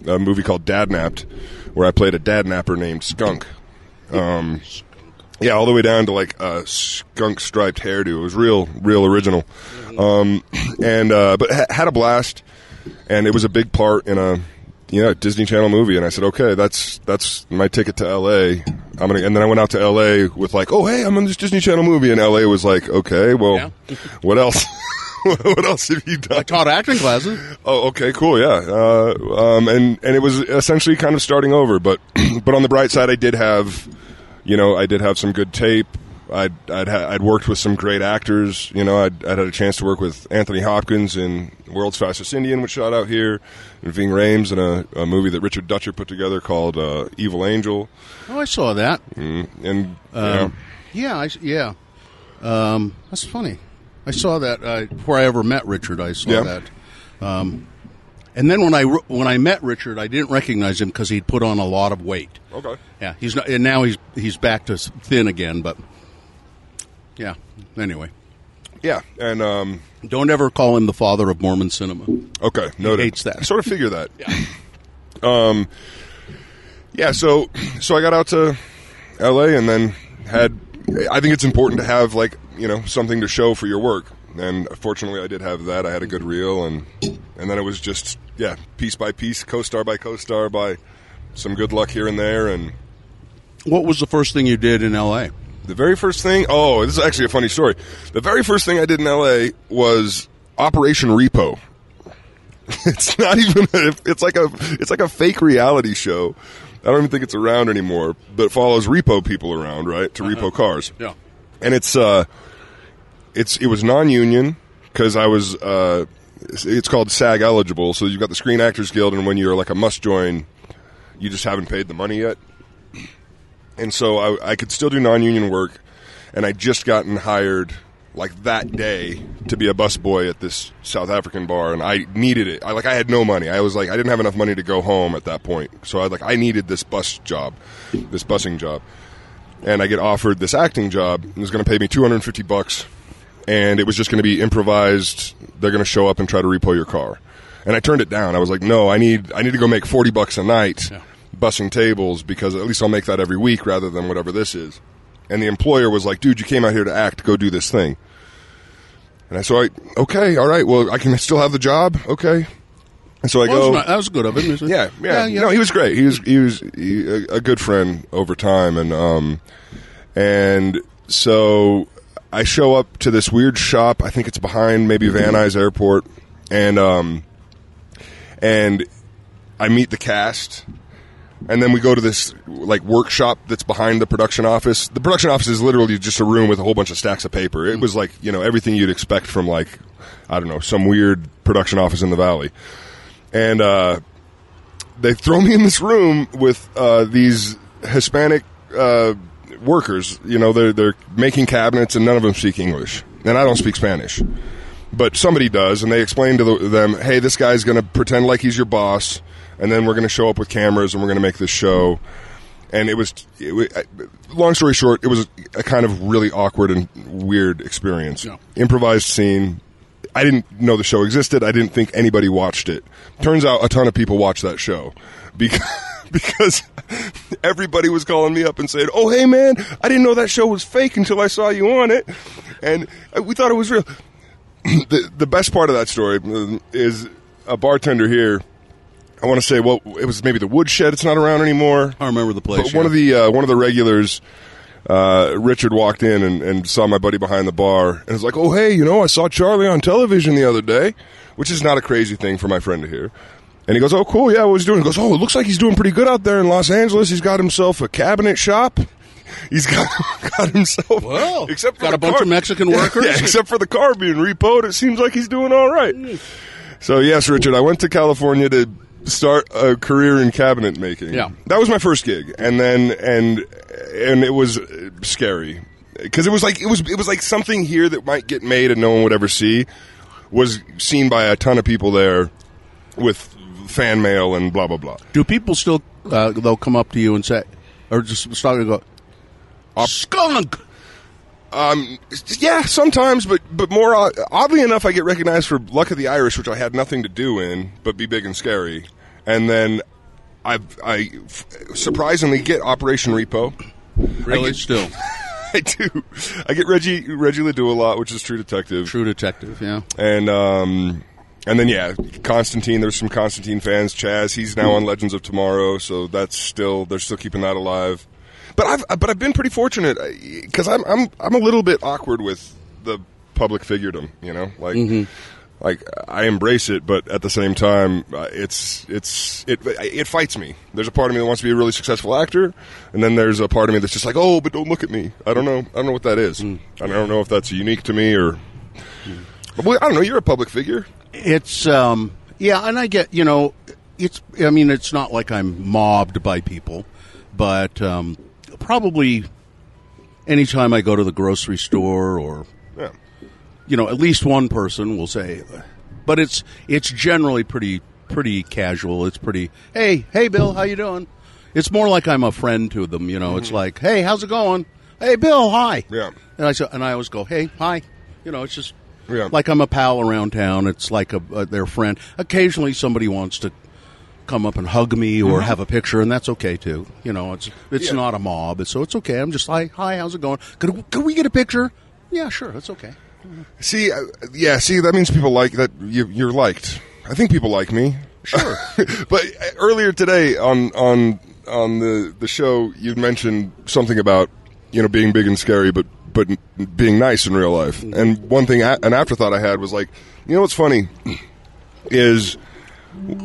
a movie called Dadnapped, where I played a dad napper named Skunk. Um, yeah, all the way down to like a skunk striped hairdo. It was real, real original. Um, and uh, but ha- had a blast, and it was a big part in a you know Disney Channel movie. And I said, okay, that's that's my ticket to L.A. I'm gonna. And then I went out to L.A. with like, oh hey, I'm in this Disney Channel movie, and L.A. was like, okay, well, Yeah. what else? *laughs* *laughs* what else have you done? I taught acting classes. Oh, okay, cool, yeah. Uh, um, and and it was essentially kind of starting over, but *clears throat* but on the bright side, I did have, you know, I did have some good tape. I'd I'd, ha- I'd worked with some great actors. You know, I'd, I'd had a chance to work with Anthony Hopkins in World's Fastest Indian, which shot out here, and Ving Rhames in a, a movie that Richard Dutcher put together called uh, Evil Angel. Oh, I saw that. And you know, Um, yeah, I, yeah. Um, that's funny. I saw that uh, before I ever met Richard. I saw Yeah. that. Um, and then when I when I met Richard, I didn't recognize him because he'd put on a lot of weight. okay, Yeah, he's not, and now he's he's back to thin again. But yeah, anyway, yeah, and um, don't ever call him the father of Mormon cinema. Okay, noted. hates that. I sort of figure that. *laughs* Um, yeah. So, so I got out to L.A. and then had. I think it's important to have like you know something to show for your work, and fortunately I did have that. I had a good reel, and and then it was just yeah, piece by piece, co-star by co-star by some good luck here and there, and What was the first thing you did in L.A.? the very first thing, oh, this is actually a funny story. The very first thing I did in LA was Operation Repo. *laughs* It's not even. A, it's like a. It's like a fake reality show I don't even think it's around anymore, but follows repo people around, right, to repo cars. Yeah. And it's uh, it's it was non-union because I was uh, it's- it's called SAG eligible. So you've got the Screen Actors Guild, and when you're like a must join, you just haven't paid the money yet. And so I, I could still do non-union work, and I just gotten hired like that day to be a busboy at this South African bar, and I needed it. I like I had no money. I was like I didn't have enough money to go home at that point, so I like I needed this bus job, this busing job, and I get offered this acting job. It was going to pay me two hundred and fifty bucks, and it was just going to be improvised. They're going to show up and try to repo your car, and I turned it down. I was like, no, I need I need to go make forty bucks a night bussing tables because at least I'll make that every week rather than whatever this is. And the employer was like, dude, you came out here to act, go do this thing. And I so I okay, all right, well I can still have the job, okay. And so I Well, go. that's not- that was good of him. isn't? Yeah, yeah, yeah. No, he was great. He was he was he, a, a good friend over time, and um, and so I show up to this weird shop. I think it's behind maybe Van Nuys Airport, and um, and I meet the cast. And then we go to this like workshop that's behind the production office. The production office is literally just a room with a whole bunch of stacks of paper. It was like you know everything you'd expect from like I don't know some weird production office in the valley and uh, they throw me in this room with uh, these Hispanic uh, workers. You know, they're they're making cabinets, and none of them speak English, and I don't speak Spanish, but somebody does, and they explain to the, them, "Hey, this guy's going to pretend like he's your boss, and then we're going to show up with cameras, and we're going to make this show." And it was, it wa- long story short, it was a kind of really awkward and weird experience. Yeah. Improvised scene. I didn't know the show existed. I didn't think anybody watched it. Turns out a ton of people watched that show *laughs* because because everybody was calling me up and saying, "Oh, hey man, I didn't know that show was fake until I saw you on it, and we thought it was real." *clears throat* the the best part of that story uh, is a bartender here. I want to say, well, it was maybe the Woodshed. It's not around anymore. I remember the place. But one of the uh, one of the regulars, uh, Richard walked in and, and saw my buddy behind the bar and was like, "Oh, hey, you know, I saw Charlie on television the other day," which is not a crazy thing for my friend to hear. And he goes, "Oh, cool, yeah, what was he doing?" He goes, "Oh, it looks like he's doing pretty good out there in Los Angeles. He's got himself a cabinet shop." *laughs* He's got *laughs* got himself Well, except got a bunch car- of Mexican *laughs* Yeah, workers? yeah, except for the car being repoed, it seems like he's doing all right. So yes, Richard, I went to California to start a career in cabinet making. Yeah. that was my first gig, and then and and it was scary because it was like it was it was like something here that might get made and no one would ever see was seen by a ton of people there with fan mail and blah blah blah. Do people still uh, they'll come up to you and say, or just start to go, skunk? Um, yeah, sometimes, but but more uh, oddly enough, I get recognized for Luck of the Irish, which I had nothing to do in, but be big and scary, and then I I f- surprisingly get Operation Repo. Really? get- Still, *laughs* I do. I get Reggie Reggie Ledoux a lot, which is True Detective, True Detective. Yeah. and um, and then yeah, Constantine. There's some Constantine fans. Chas, he's now on Legends of Tomorrow, so that's still they're still keeping that alive. But I've but I've been pretty fortunate because I'm I'm I'm a little bit awkward with the public figuredom. You know, like. Like I embrace it, but at the same time, uh, it's it's it it fights me. There's a part of me that wants to be a really successful actor, and then there's a part of me that's just like, oh, but don't look at me. I don't know. I don't know what that is. I don't know if that's unique to me or. Well, I don't know. You're a public figure. It's um yeah, and I get you know, it's I mean it's not like I'm mobbed by people, but um, probably anytime I go to the grocery store or Yeah. you know at least one person will say, but it's it's generally pretty pretty casual. It's pretty hey hey Bill how you doing? It's more like I'm a friend to them. You know, it's like hey how's it going? Hey Bill hi. Mm-hmm. Yeah. And I say, and I always go hey hi. You know, it's just Yeah. like I'm a pal around town. It's like a, a their friend. Occasionally, somebody wants to come up and hug me or have a picture, and that's okay too. You know, it's it's Mm-hmm. Yeah. not a mob, so it's okay. I'm just like, hi, how's it going? Could could we get a picture? Yeah, sure, that's okay. See, uh, yeah. See, that means people like that. You, you're liked. I think people like me. Sure. *laughs* but uh, earlier today on on on the the show, you mentioned something about you know being big and scary, but but being nice in real life. And one thing, an afterthought I had was like, you know what's funny is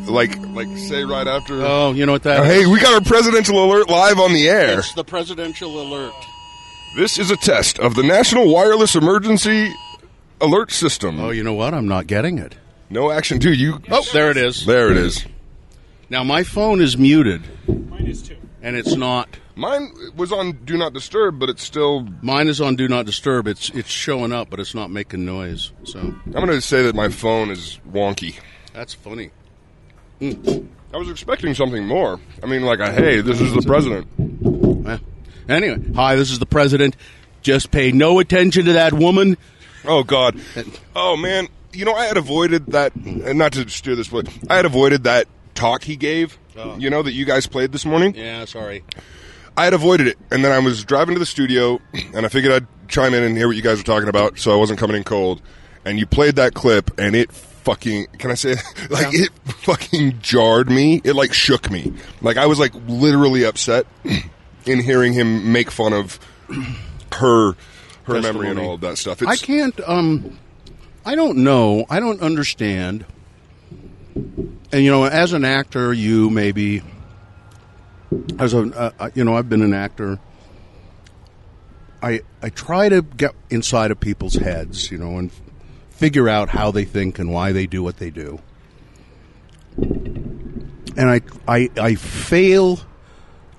like like say right after. Oh, you know what that? hey, we got our presidential alert live on the air. It's the presidential alert. This is a test of the National Wireless Emergency Alert System. Oh, you know what? I'm not getting it. No action, dude. You. Oh, there it is. There it is. Now my phone is muted, Mine is too. and it's not. Mine was on Do Not Disturb, but it's still. Mine is on Do Not Disturb. It's it's showing up, but it's not making noise. So I'm going to say that my phone is wonky. that's funny. I was expecting something more. I mean, like a hey, this is the president. Eh. Anyway, hi, this is the president. Just pay no attention to that woman. Oh God. Oh man. You know, I had avoided that. And not to steer this, but I had avoided that talk he gave. Oh. You know that you guys played this morning. Yeah, sorry. I had avoided it, and then I was driving to the studio, and I figured I'd chime in and hear what you guys were talking about, so I wasn't coming in cold. And you played that clip, and it fucking can I say it? *laughs* like it fucking jarred me. It like shook me. Like I was like literally upset *clears throat* in hearing him make fun of her her memory and all of that stuff. I can't. Um, I don't know. I don't understand. And you know, as an actor, you maybe as a uh, uh, you know, I've been an actor. I I try to get inside of people's heads, you know, and figure out how they think and why they do what they do. And I I I fail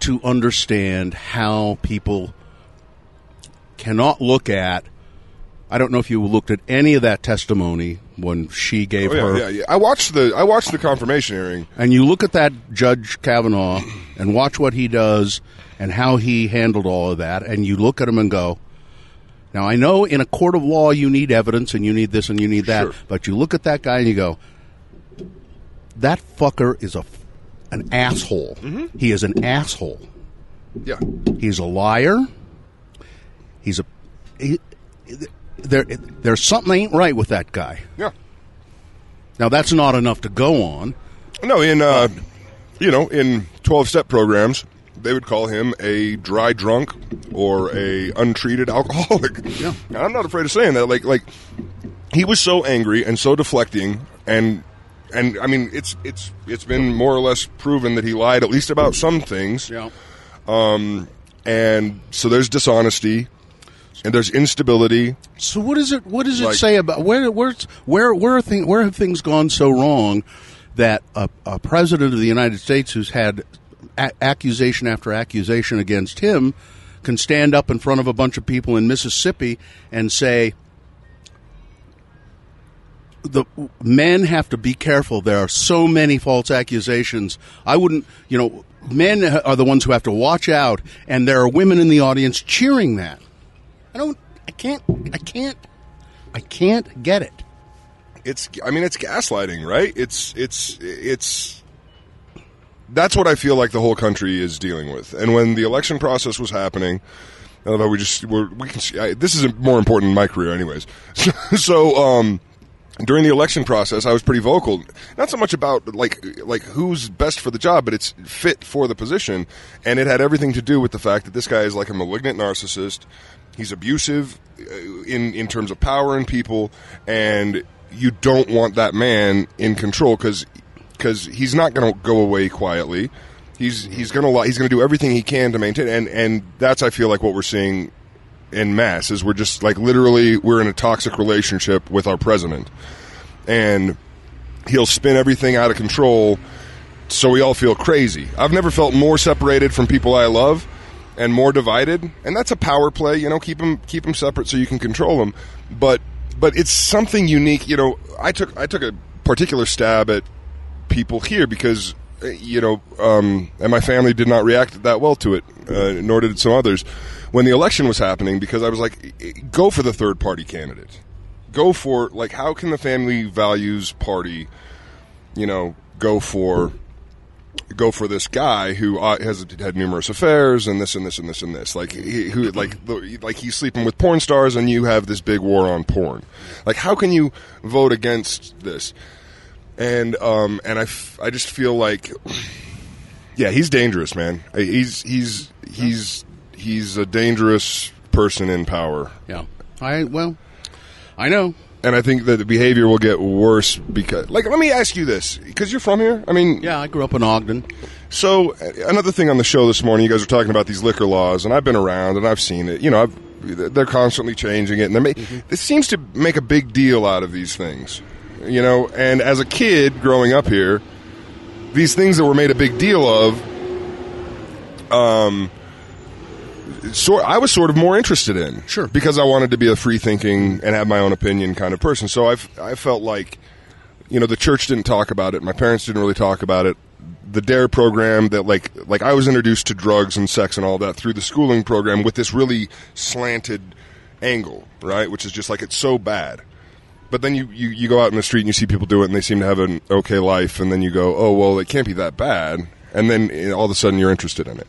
to understand how people cannot look at. I don't know if you looked at any of that testimony when she gave oh, yeah, her, yeah, yeah. I watched the I watched the confirmation hearing. and you look at that Judge Kavanaugh and watch what he does and how he handled all of that, and you look at him and go. Now I know in a court of law you need evidence and you need this and you need that, Sure. but you look at that guy and you go, "That fucker is a an asshole. Mm-hmm. He is an asshole." Yeah, He's a liar. He's a he, there. There's something ain't right with that guy. yeah. Now that's not enough to go on. No, in uh, you know, in twelve step programs, they would call him a dry drunk or a untreated alcoholic. *laughs* Yeah. and I'm not afraid of saying that. Like, like he was so angry and so deflecting, and and I mean, it's it's it's been more or less proven that he lied at least about some things. Yeah. Um And so there's dishonesty, and there's instability. So what is it? What does it Like- say about where where's where where are thing, where have things gone so wrong that a, a president of the United States who's had a- accusation after accusation against him can stand up in front of a bunch of people in Mississippi and say the men have to be careful. There are so many false accusations. I wouldn't, you know, men are the ones who have to watch out, and there are women in the audience cheering that. I don't. I can't. I can't. I can't get it. it's i mean it's gaslighting right it's it's it's that's what i feel like the whole country is dealing with. And when the election process was happening how we just we can see I, this is more important in my career anyways. *laughs* So um during the election process i was pretty vocal. Not so much about like like who's best for the job but it's fit for the position. And it had everything to do with the fact that this guy is like a malignant narcissist. He's abusive uh, in in terms of power and people. And you don't want that man in control because he's not going to go away quietly. He's he's going to he's going to do everything he can to maintain and and that's i feel like what we're seeing in mass is we're just like literally we're in a toxic relationship with our president. And he'll spin everything out of control so we all feel crazy. I've never felt more separated from people i love and more divided and that's a power play you know keep them keep them separate so you can control them but but it's something unique you know i took i took a particular stab at people here because you know um, and my family did not react that well to it uh, nor did some others. When the election was happening because i was like go for the third party candidate. Go for like how can the family values party you know go for go for this guy who uh, has had numerous affairs and this and this and this and this. Like he, who like like he's sleeping with porn stars and you have this big war on porn. Like how can you vote against this and um and I, f- I just feel like yeah he's dangerous man he's he's he's he's a dangerous person in power Yeah. I well, I know. and I think that the behavior will get worse because, like, let me ask you this, because you're from here. I mean, Yeah, I grew up in Ogden. so another thing on the show this morning, you guys were talking about these liquor laws, and I've been around and I've seen it. You know, I've, they're constantly changing it, and they Mm-hmm. it seems to make a big deal out of these things. You know, and as a kid growing up here, these things that were made a big deal of, um, sort I was sort of more interested in, Sure. because I wanted to be a free thinking and have my own opinion kind of person. So I I felt like you know the church didn't talk about it. My parents didn't really talk about it. The dare program that like like i was introduced to drugs and sex and all that through the schooling program with this really slanted angle right? Which is just like it's so bad but then you, you, you go out in the street and you see people do it and they seem to have an okay life and then you go oh well it can't be that bad and then eh, all of a sudden you're interested in it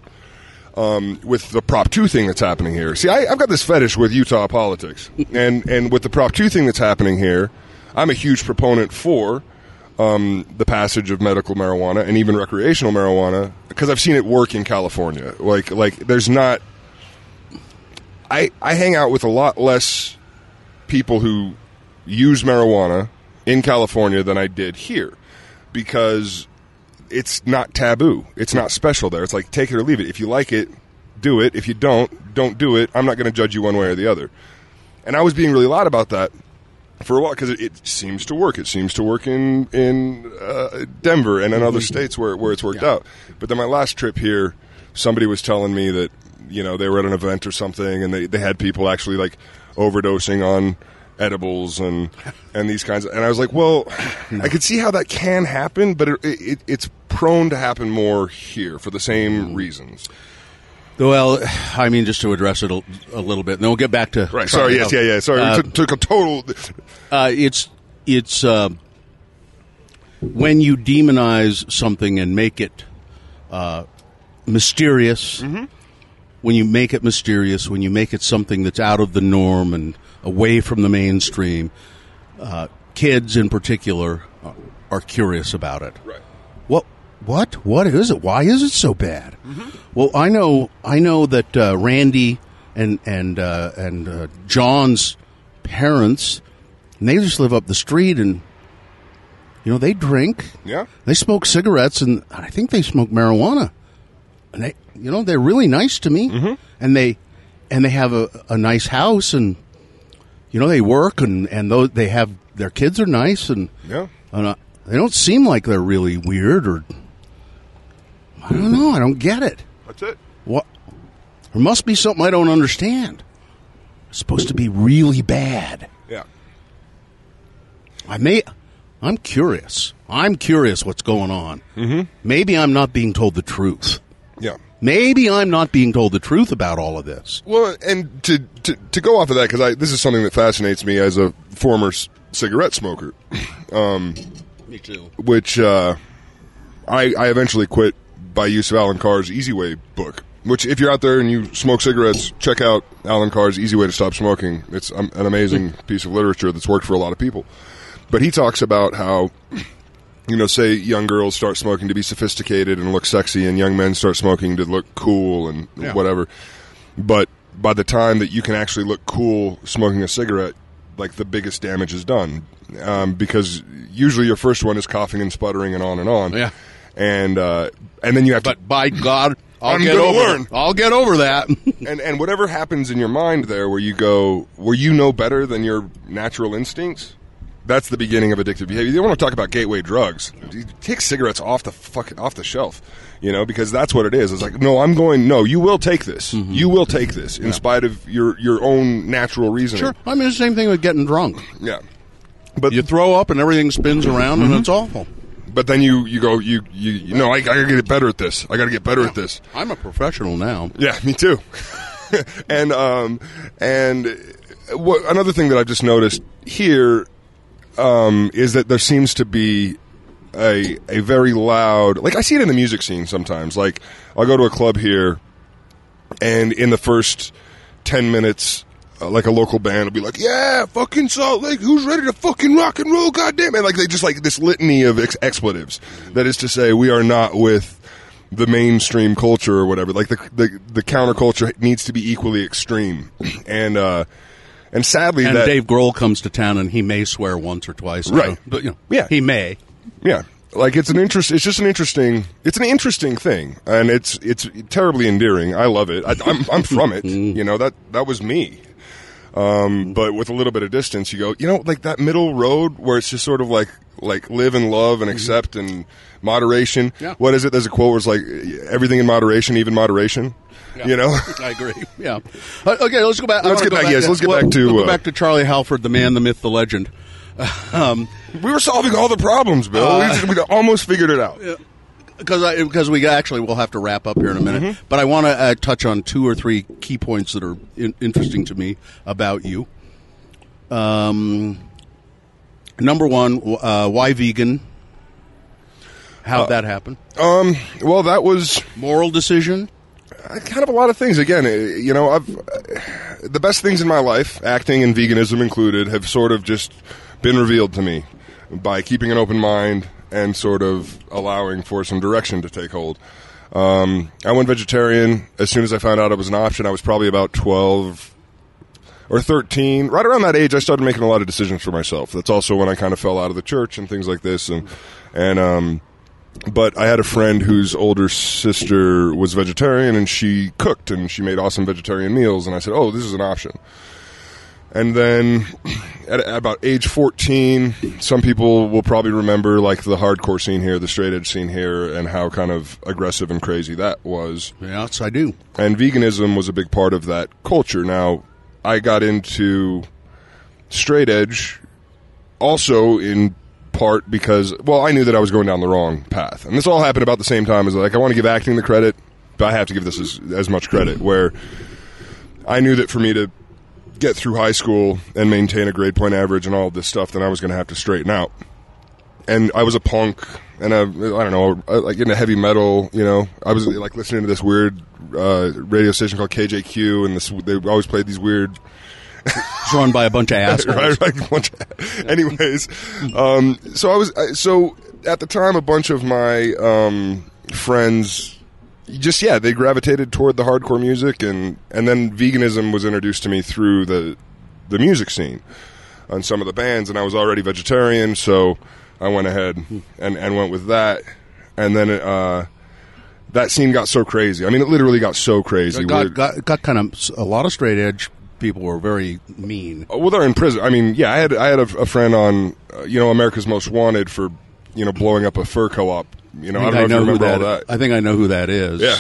um, with the Prop Two thing that's happening here. See, I, I've got this fetish with Utah politics, and and with the Prop Two thing that's happening here, I'm a huge proponent for um, the passage of medical marijuana and even recreational marijuana because I've seen it work in California. Like like there's not. I I hang out with a lot less people who use marijuana in California than I did here because it's not taboo. It's not special there. It's like take it or leave it. If you like it, do it. If you don't, don't do it. I'm not going to judge you one way or the other. And I was being really loud about that for a while because it, it seems to work. It seems to work in in uh, Denver and in other states where where it's worked out. But then my last trip here, somebody was telling me that you know they were at an event or something and they they had people actually like overdosing on edibles and and these kinds of and I was like, well, I could see how that can happen, but it, it, it's prone to happen more here for the same reasons. Well, I mean, just to address it a, a little bit, and then we'll get back to Right. Sorry. Yes. Yeah. Yeah. Sorry. Uh, took, took a total. uh, it's it's uh, when you demonize something and make it uh, mysterious. When you make it mysterious, when you make it something that's out of the norm and away from the mainstream, uh, kids in particular are, curious about it. Right. What? What? What is it? Why is it so bad? Well, I know. I know that uh, Randy and and uh, and uh, John's parents, and they just live up the street, and you know they drink. Yeah. They smoke cigarettes, and I think they smoke marijuana. And they, you know, they're really nice to me, and they and they have a, a nice house, and you know they work, and and those, they have their kids are nice, and Yeah. and, uh, they don't seem like they're really weird or I don't know. I don't get it. That's it. What? There must be something I don't understand. It's supposed to be really bad. Yeah. I may. I'm curious. I'm curious what's going on. Mm-hmm. Maybe I'm not being told the truth. Yeah. Maybe I'm not being told the truth about all of this. Well, and to to, to go off of that because this is something that fascinates me as a former s- cigarette smoker, *laughs* um, Me too. which uh, I I eventually quit by use of Allen Carr's Easy Way book. Which, if you're out there and you smoke cigarettes, check out Allen Carr's Easy Way to Stop Smoking. It's um, an amazing *laughs* piece of literature that's worked for a lot of people. But he talks about how you know, say young girls start smoking to be sophisticated and look sexy, and young men start smoking to look cool and Yeah. whatever. But by the time that you can actually look cool smoking a cigarette, like the biggest damage is done, um, because usually your first one is coughing and sputtering and on and on. Yeah. and uh, and then you have to But by God, I'll I'm get over. learn. I'll get over that. *laughs* and and whatever happens in your mind there, where you go, where you know better than your natural instincts. That's the beginning of addictive behavior. You want to talk about gateway drugs? You Take cigarettes off the fuck off the shelf, you know, because that's what it is. It's like, no, I'm going. No, you will take this. Mm-hmm. You will take this, in spite of your your own natural reasoning. sure. I mean, it's the same thing with getting drunk. Yeah, but You throw up and everything spins around, and it's awful. but then you you go you you, you know I, I gotta get better at this. I gotta get better at this. I'm a professional now. Yeah, me too. *laughs* and um, and what, another thing that I've just noticed here um, is that there seems to be a a very loud like I see it in the music scene sometimes. Like I'll go to a club here, and in the first ten minutes. Uh, like a local band will be like, "Yeah, fucking Salt Lake, who's ready to fucking rock and roll? Goddamn it!" Like they just like this litany of ex- expletives. That is to say, we are not with the mainstream culture or whatever. Like the the, the counterculture needs to be equally extreme, *clears throat* and uh, and sadly, And that Dave Grohl comes to town, and he may swear once or twice, Right. But you know, Yeah. he may. Yeah, like it's an interest. It's just an interesting. It's an interesting thing, and it's it's terribly endearing. I love it. I, I'm I'm from it. *laughs* Mm. You know that that was me. Um, but with a little bit of distance, you go. You know, like that middle road where it's just sort of like like live and love and accept and moderation. Yeah. What is it? There's a quote where it's like everything in moderation, even moderation. You know. *laughs* I agree. Yeah. Uh, okay, let's go back. Let's get go back- yes, let's get back to, we'll go uh, back to Charlie Halford, the man, the myth, the legend. *laughs* Um, we were solving all the problems, Bill. Uh, we, we almost figured it out. Because because we actually will have to wrap up here in a minute, Mm-hmm. but I want to uh, touch on two or three key points that are in, interesting to me about you. Um, number one, uh, why vegan? How'd that happen? Um. Well, that was Moral decision. Kind of a lot of things. Again, eh, you know, I've uh, the best things in my life, acting and veganism included, have sort of just been revealed to me by keeping an open mind and sort of allowing for some direction to take hold. Um, I went vegetarian as soon as I found out it was an option. I was probably about twelve or thirteen. Right around that age, I started making a lot of decisions for myself. That's also when I kind of fell out of the church and things like this, and and um, but I had a friend whose older sister was vegetarian and she cooked and she made awesome vegetarian meals and I said, "Oh, this is an option." And then at, at about age 14, some people will probably remember like the hardcore scene here, the straight edge scene here and how kind of aggressive and crazy that was. Yes, I do. And veganism was a big part of that culture. Now, I got into straight edge also in part because well i knew that i was going down the wrong path and this all happened about the same time as like i want to give acting the credit but i have to give this as, as much credit where i knew that for me to get through high school and maintain a grade point average and all this stuff then i was going to have to straighten out and i was a punk and I, I don't know like into heavy metal you know i was like listening to this weird uh, radio station called kjq and this they always played these weird *laughs* It's run by a bunch of *laughs* assholes. right, right. Bunch of- *laughs* Anyways, um, so I was so at the time, a bunch of my um, friends, just yeah, they gravitated toward the hardcore music, and and then veganism was introduced to me through the the music scene on some of the bands, and I was already vegetarian, so I went ahead and and went with that, and then. Uh, that scene got so crazy. I mean, it literally got so crazy. It got, got got kind of a lot of straight edge people were very mean. Well, they're in prison. I mean, yeah, I had I had a, a friend on, uh, you know, America's Most Wanted for, you know, blowing up a fur co-op. You know, I, I, don't think know, I know if you who remember that. all that. I think I know who that is. yeah.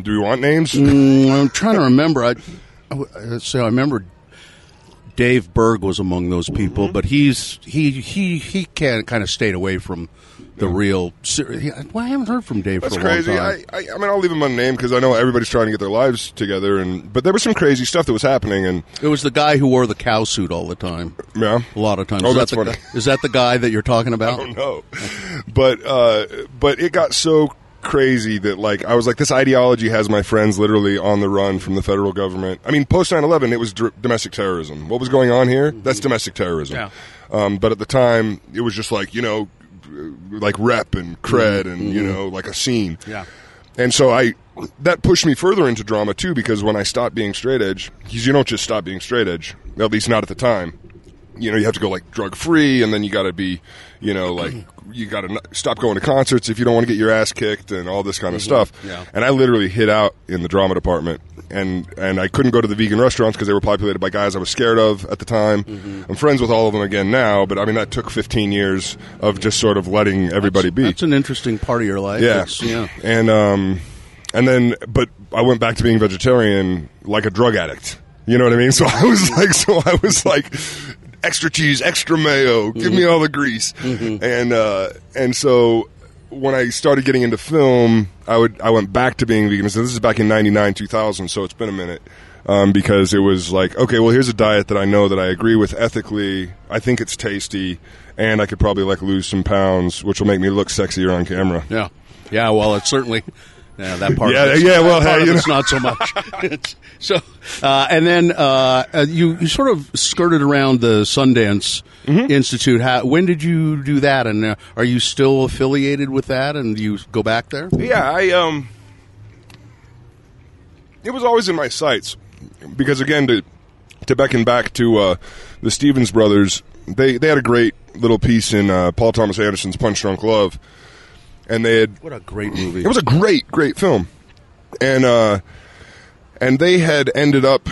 Do we want names? Mm, I'm trying to remember. I, I so I remember Dave Berg was among those people, Mm-hmm. but he's he he he can kind of stayed away from the real. ser- Well, I haven't heard from Dave That's for a long crazy. time. I, I, I mean, I'll leave him unnamed because I know everybody's trying to get their lives together, and but there was some crazy stuff that was happening, and it was the guy who wore the cow suit all the time. yeah, A lot of times. Oh, is that's that the funny. Guy, is that the guy that you're talking about? I don't know. But uh, but it got so crazy that like I was like this ideology has my friends literally on the run from the federal government. I mean, post 9/11 it was domestic terrorism. What was going on here? That's domestic terrorism. Yeah. Um, but at the time it was just like, you know, Uh, like rep and cred and you mm-hmm. know, like a scene. Yeah. And so I that pushed me further into drama too because when I stopped being straight edge, because you don't just stop being straight edge, at least not at the time. You know, you have to go like drug free, and then you got to be, you know, like you got to stop going to concerts if you don't want to get your ass kicked and all this kind of stuff. Yeah. And I literally hid out in the drama department, and and I couldn't go to the vegan restaurants because they were populated by guys I was scared of at the time. I'm friends with all of them again now, but I mean that took 15 years of just sort of letting everybody be. That's an interesting part of your life. Yeah, It's- yeah. and um, and then, but I went back to being vegetarian like a drug addict. You know what I mean? *laughs* So I was like, so I was like, extra cheese, extra mayo, give me all the grease, and uh, and so when I started getting into film, I would I went back to being vegan. So this is back in '99, 2000. So it's been a minute. Um, because it was like, okay, well, here's a diet that I know that I agree with ethically. I think it's tasty, and I could probably like lose some pounds, which will make me look sexier on camera. Yeah, yeah. Well, it's certainly yeah, that part. Yeah, of yeah, well, hey, you it's know. not so much. *laughs* So, uh, and then uh, uh, you you sort of skirted around the Sundance Mm-hmm. Institute. How, when did you do that? And uh, are you still affiliated with that? And do you go back there? Yeah, I um, it was always in my sights. because again to to beckon back to uh, the Stevens brothers, they they had a great little piece in uh, Paul Thomas Anderson's Punch Drunk Love, and they had What a great movie. it was a great, great film, and uh, and they had ended up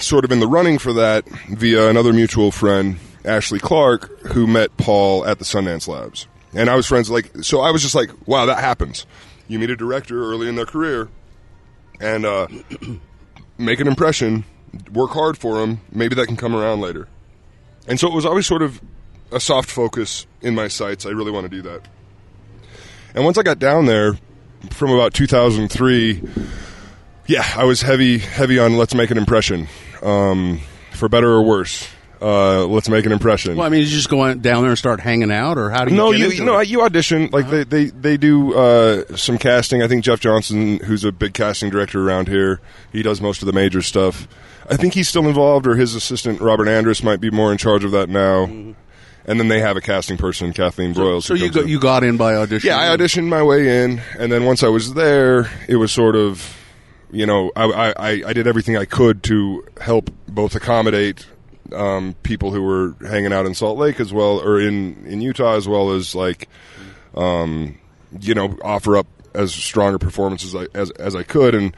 sort of in the running for that via another mutual friend, Ashley Clark, who met Paul at the Sundance Labs, and I was friends. Like, so I was just like, wow, that happens. You meet a director early in their career, and uh, *clears throat* make an impression, work hard for them. Maybe that can come around later. And so it was always sort of a soft focus in my sights. I really want to do that. And once I got down there, from about 2003, yeah, I was heavy, heavy on let's make an impression, um, for better or worse. Uh, let's make an impression. well, I mean, you just go down there and start hanging out, or how do you? no, you you know it? you audition like they, they they do uh, some casting. I think Jeff Johnson, who's a big casting director around here, he does most of the major stuff. I think he's still involved, or his assistant Robert Andrus might be more in charge of that now. And then they have a casting person, Kathleen Broyles. So who you got in. you got in by audition. Yeah, I auditioned my way in, and then once I was there, it was sort of, you know, I, I, I- I did everything I could to help both accommodate um, people who were hanging out in Salt Lake as well, or in, in Utah as well as like, um, you know, offer up as strong a performance as I as, as I could, and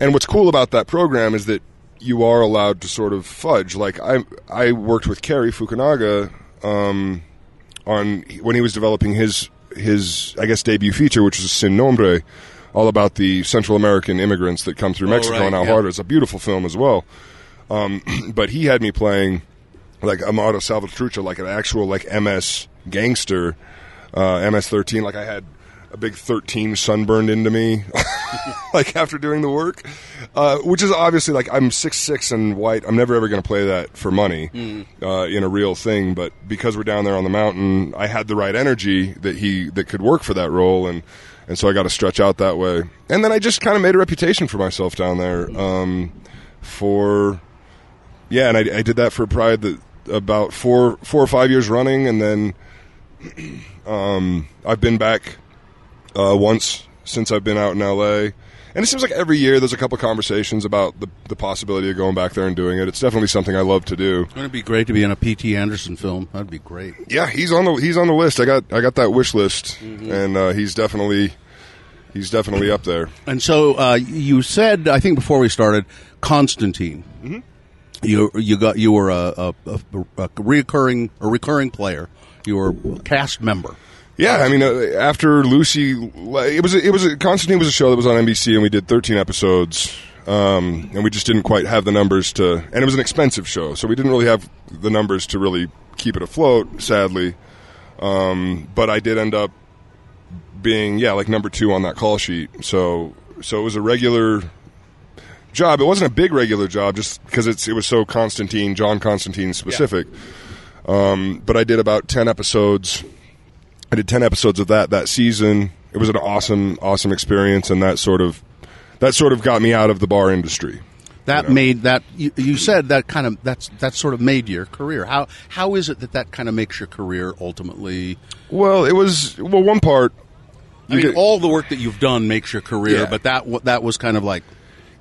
and what's cool about that program is that you are allowed to sort of fudge. Like I I worked with Cary Fukunaga um, on when he was developing his his I guess debut feature, which was Sin Nombre, all about the Central American immigrants that come through Mexico right, and how yeah. hard it is. A beautiful film as well. Um, *clears throat* but he had me playing like a Mara Salvatrucha, like an actual like MS gangster, uh, MS thirteen. Like I had a big thirteen sunburned into me, *laughs* like after doing the work, uh, which is obviously like I'm six six and white. I'm never ever going to play that for money uh, in a real thing. But because we're down there on the mountain, I had the right energy that he that could work for that role, and and so I got to stretch out that way. And then I just kind of made a reputation for myself down there um, for yeah, and I, I did that for probably the, about four four or five years running, and then *clears throat* um, I've been back uh, once since I've been out in LA. And it seems like every year there's a couple conversations about the, the possibility of going back there and doing it. It's definitely something I love to do. It's going to be great to be in a P.T. Anderson film. That'd be great. Yeah, he's on the he's on the list. I got I got that wish list, and uh, he's definitely he's definitely up there. And so uh, you said, I think before we started, Constantine. Mm-hmm. You you got you were a, a, a, a recurring a recurring player. You were a cast member. Yeah, I mean, uh, after Lucy, it was a, it was a, Constantine was a show that was on NBC, and we did 13 episodes, um, and we just didn't quite have the numbers to, and it was an expensive show, so we didn't really have the numbers to really keep it afloat. Sadly, um, but I did end up being yeah like number two on that call sheet. So so it was a regular job. It wasn't a big regular job just because it's it was so Constantine John Constantine specific. Um, but I did about 10 episodes. I did 10 episodes of that that season. It was an awesome awesome experience and that sort of that sort of got me out of the bar industry. That You know. made that you, you said that kind of that's that sort of made your career. How how is it that that kind of makes your career ultimately? Well, it was well one part I mean, get- all the work that you've done makes your career, Yeah. but that that was kind of like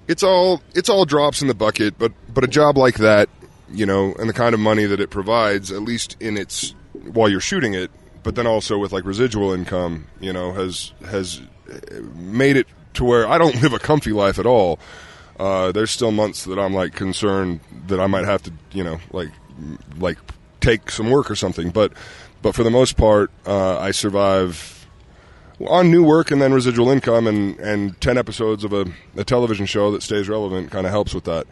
it's all it's all drops in the bucket but but a job like that you know and the kind of money that it provides at least in its while you're shooting it but then also with like residual income you know has has made it to where I don't *laughs* live a comfy life at all uh, there's still months that I'm like concerned that I might have to you know like like take some work or something but but for the most part uh, I survive on new work and then residual income and, and 10 episodes of a, a television show that stays relevant kind of helps with that.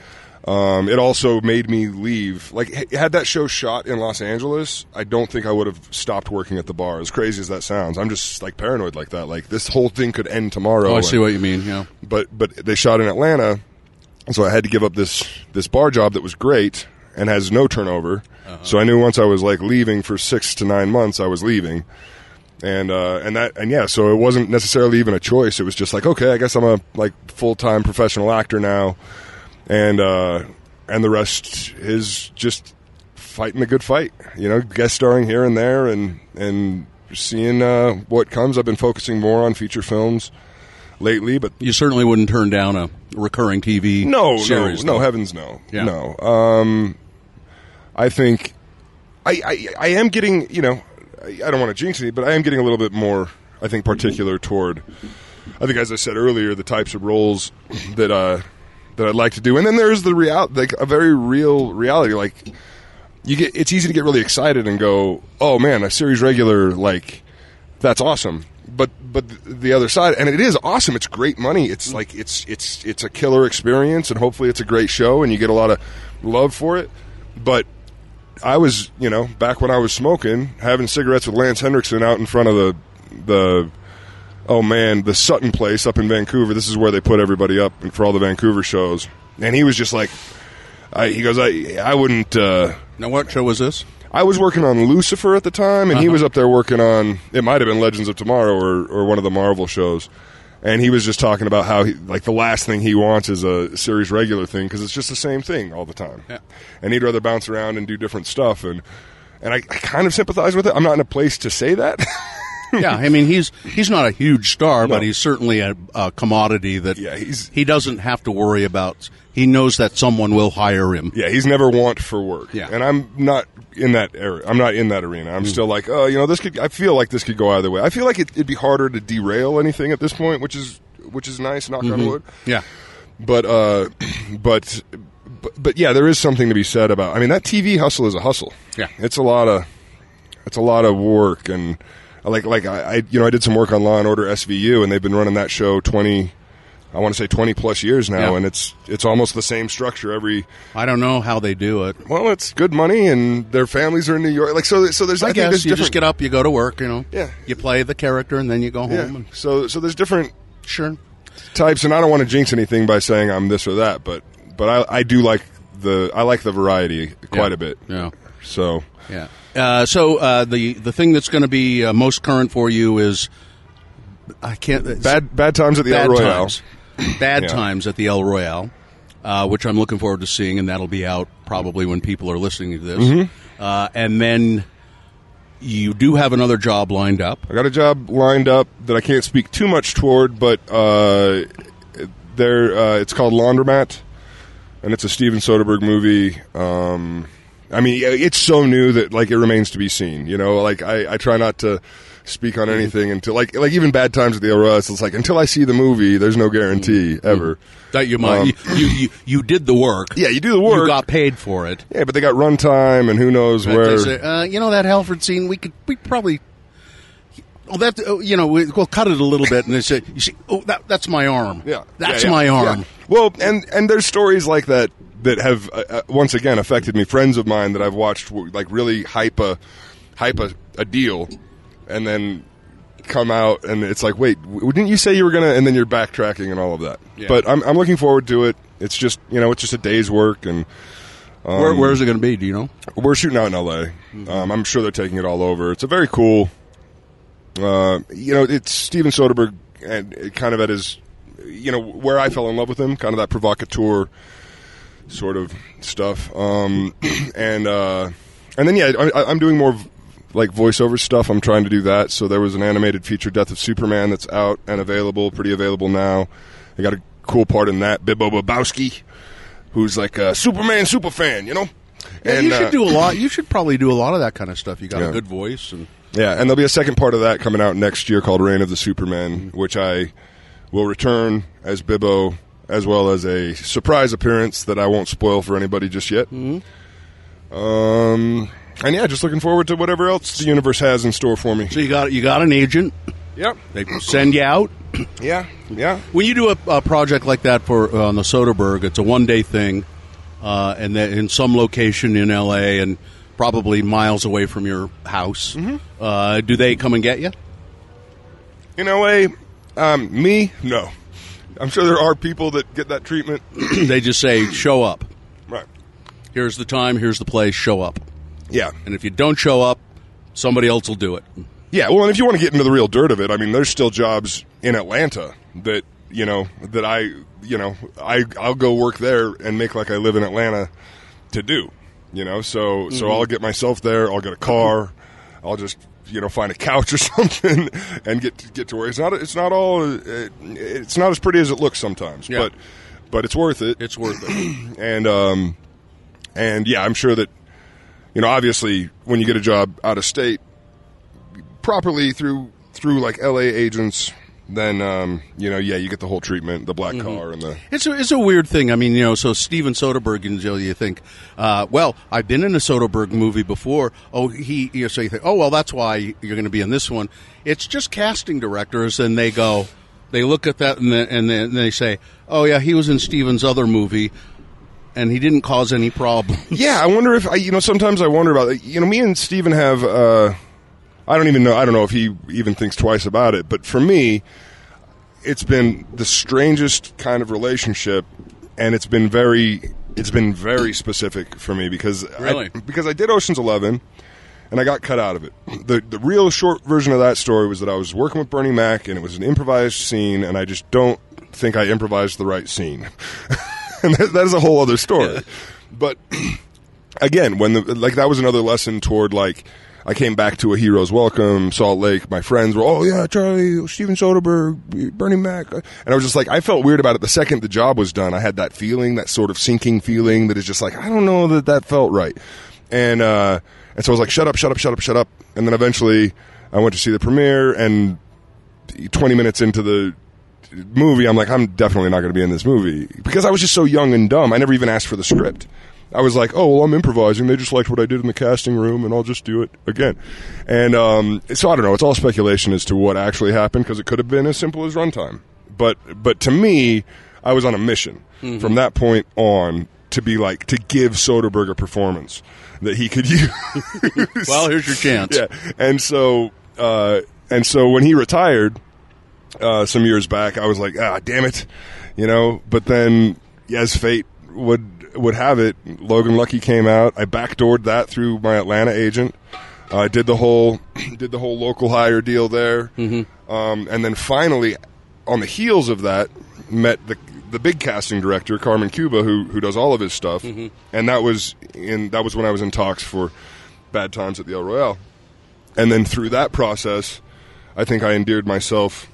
Um, it also made me leave. Like, had that show shot in Los Angeles, I don't think I would have stopped working at the bar. As crazy as that sounds, I'm just like paranoid like that. Like, this whole thing could end tomorrow. oh, I and- see what you mean. Yeah, but but they shot in Atlanta, so I had to give up this this bar job that was great and has no turnover. So I knew once I was like leaving for six to nine months, I was leaving, and uh, and that and yeah, so it wasn't necessarily even a choice. It was just like okay, I guess I'm a like full time professional actor now, and uh, and the rest is just fighting a good fight. You know, guest starring here and there, and and seeing uh, what comes. I've been focusing more on feature films lately, but You certainly wouldn't turn down a recurring TV no, series. no, no, heavens no, Yeah. no. Um, I think I, I I am getting you know I, I don't want to jinx it, but I am getting a little bit more I think particular toward I think as I said earlier the types of roles that uh that I'd like to do, and then there's the real like a very real reality like you get it's easy to get really excited and go oh man a series regular like that's awesome. But but the other side and it is awesome. It's great money. It's like it's it's it's a killer experience and hopefully it's a great show and you get a lot of love for it. But I was you know back when I was smoking having cigarettes with Lance Henriksen out in front of the the oh man the Sutton place up in Vancouver this is where they put everybody up for all the Vancouver shows and he was just like I, he goes I I wouldn't uh Now, what show was this? I was working on Lucifer at the time, and he was up there working on it. Might have been Legends of Tomorrow or or one of the Marvel shows, and he was just talking about how he, like the last thing he wants is a series regular thing because it's just the same thing all the time, Yeah. and he'd rather bounce around and do different stuff and. And I, I kind of sympathize with it. I'm not in a place to say that. *laughs* *laughs* yeah, I mean he's he's not a huge star, but he's certainly a, a commodity that Yeah, he doesn't have to worry about. He knows that someone will hire him. yeah, he's never want for work. Yeah. and I'm not in that area. I'm not in that arena. I'm still like, oh, you know, this could. I feel like this could go either way. I feel like it, it'd be harder to derail anything at this point, which is which is nice. Knock on wood. Yeah, but uh, *clears throat* but but but yeah, there is something to be said about. I mean, that TV hustle is a hustle. Yeah. it's a lot of it's a lot of work, and like like I, I you know I did some work on Law and Order SVU, and they've been running that show twenty. I want to say twenty plus years now, Yeah. and it's it's almost the same structure every. I don't know how they do it. Well, it's good money, and their families are in New York. Like so, so there's. I, I, guess there's you different. just get up, you go to work. You know, Yeah. you play the character, and then you go home. yeah. And, So so there's different sure, types, and I don't want to jinx anything by saying I'm this or that, but but I, I do like the I like the variety quite Yeah. a bit. yeah, So yeah. Uh, so uh, the the thing that's going to be uh, most current for you is I can't bad bad times at the bad El Royale. times, bad Yeah. times at the El Royale, uh, which I'm looking forward to seeing, and that'll be out probably when people are listening to this. Mm-hmm. Uh, and then you do have another job lined up. I got a job lined up that I can't speak too much toward, but uh, there uh, it's called Laundromat, and it's a Steven Soderbergh movie. Um, I mean, it's so new that like it remains to be seen. You know, like I, I try not to speak on anything until like like even bad times at the ORS. It's like until I see the movie, there's no guarantee ever. That you might Um, you, you you did the work. Yeah, you do the work. You got paid for it. yeah, but they got runtime, and who knows But where. they say, uh, you know that Halford scene, we could we probably. Oh, that uh, you know, we, we'll cut it a little bit, and they say, "You see, oh, that that's my arm. Yeah, that's Yeah, yeah, my arm." yeah. Well, and and there's stories like that that have uh, uh, once again affected me. Friends of mine that I've watched like really hype a hype a, a deal, and then come out and it's like, wait, didn't you say you were gonna? And then you're backtracking and all of that. Yeah. But I'm I'm looking forward to it. It's just you know it's just a day's work and. Where, Um, where is it going to be? Do you know? We're shooting out in LA. Um, I'm sure they're taking it all over. It's a very cool. Uh, you know, it's Steven Soderbergh, and it kind of at his, you know, where I fell in love with him, kind of that provocateur sort of stuff. Um, *clears throat* and uh, and then yeah, I, I'm doing more like voiceover stuff. I'm trying to do that. So there was an animated feature, Death of Superman, that's out and available, pretty available now. I got a cool part in that. Bibbo Bibbowski, who's like a Superman super fan, you know. Yeah, you should uh, do a lot. *clears throat* You should probably do a lot of that kind of stuff. You got a good voice, and Yeah, and there'll be a second part of that coming out next year called Reign of the Supermen, which I will return as Bibbo, as well as a surprise appearance that I won't spoil for anybody just yet. Um, and yeah, just looking forward to whatever else the universe has in store for me. so you got you got an agent. Yep. They send you out. *clears throat* Yeah. Yeah. When you do a, a project like that for uh, on the Soderbergh, it's a one day thing, uh, and then in some location in L.A. and probably miles away from your house. Mm-hmm. Uh, do they come and get you? In LA, um, me, no. I'm sure there are people that get that treatment. *clears throat* they just say, "Show up. right. Here's the time. Here's the place. Show up." Yeah. And if you don't show up, somebody else will do it. Yeah, well, and if you want to get into the real dirt of it, I mean, there's still jobs in Atlanta that you know that I you know I I'll go work there and make like I live in Atlanta to do. You know, so so mm-hmm. I'll get myself there. I'll get a car. I'll just you know find a couch or *laughs* something and get to, get to work. It's not it's not all uh, it's not as pretty as it looks sometimes, Yeah. but but it's worth it. It's worth it. *clears throat* and um, and yeah, I'm sure that you know obviously when you get a job out of state properly through through like LA agents, then um, you know yeah you get the whole treatment, the black car and the It's a, it's a weird thing. I mean, you know, so Steven Soderbergh, you know, you think, uh, well, I've been in a Soderbergh movie before. Oh, he, you know, so you think, oh, well, that's why you're going to be in this one. It's just casting directors, and they go, they look at that, and then, and then they say, oh, yeah, he was in Steven's other movie, and he didn't cause any problems. Yeah, I wonder if I, you know. Sometimes I wonder about you know. Me and Steven have. Uh, I don't even know. I don't know if he even thinks twice about it. But for me, it's been the strangest kind of relationship, and it's been very. It's been very specific for me because Really? I, because I did Ocean's Eleven, and I got cut out of it. the The real short version of that story was that I was working with Bernie Mac, and it was an improvised scene, and I just don't think I improvised the right scene. *laughs* and that, that is a whole other story. But *clears throat* again, when the like that was another lesson toward like I came back to a hero's welcome, Salt Lake. My friends were, oh yeah, Charlie, Steven Soderbergh, Bernie Mac, and I was just like, I felt weird about it. The second the job was done, I had that feeling, that sort of sinking feeling that is just like, I don't know that that felt right, and uh, and so I was like, shut up, shut up, shut up, shut up, and then eventually I went to see the premiere, and twenty minutes into the movie, I'm like, I'm definitely not going to be in this movie because I was just so young and dumb. I never even asked for the script. I was like, oh, well, I'm improvising. They just liked what I did in the casting room, and I'll just do it again. And um, so I don't know. It's all speculation as to what actually happened because it could have been as simple as runtime. But but to me, I was on a mission from that point on to be like to give Soderbergh a performance that he could *laughs* use. well, here's your chance. yeah, and so uh, and so when he retired uh, some years back, I was like, ah, damn it, you know. But then, as fate would would have it, Logan Lucky came out. I backdoored that through my Atlanta agent. I did the whole *clears throat* did the whole local hire deal there, mm-hmm. um, and then finally, on the heels of that, met the the big casting director Carmen Cuba, who who does all of his stuff, and that was in that was when I was in talks for Bad Times at the El Royale, and then through that process, I think I endeared myself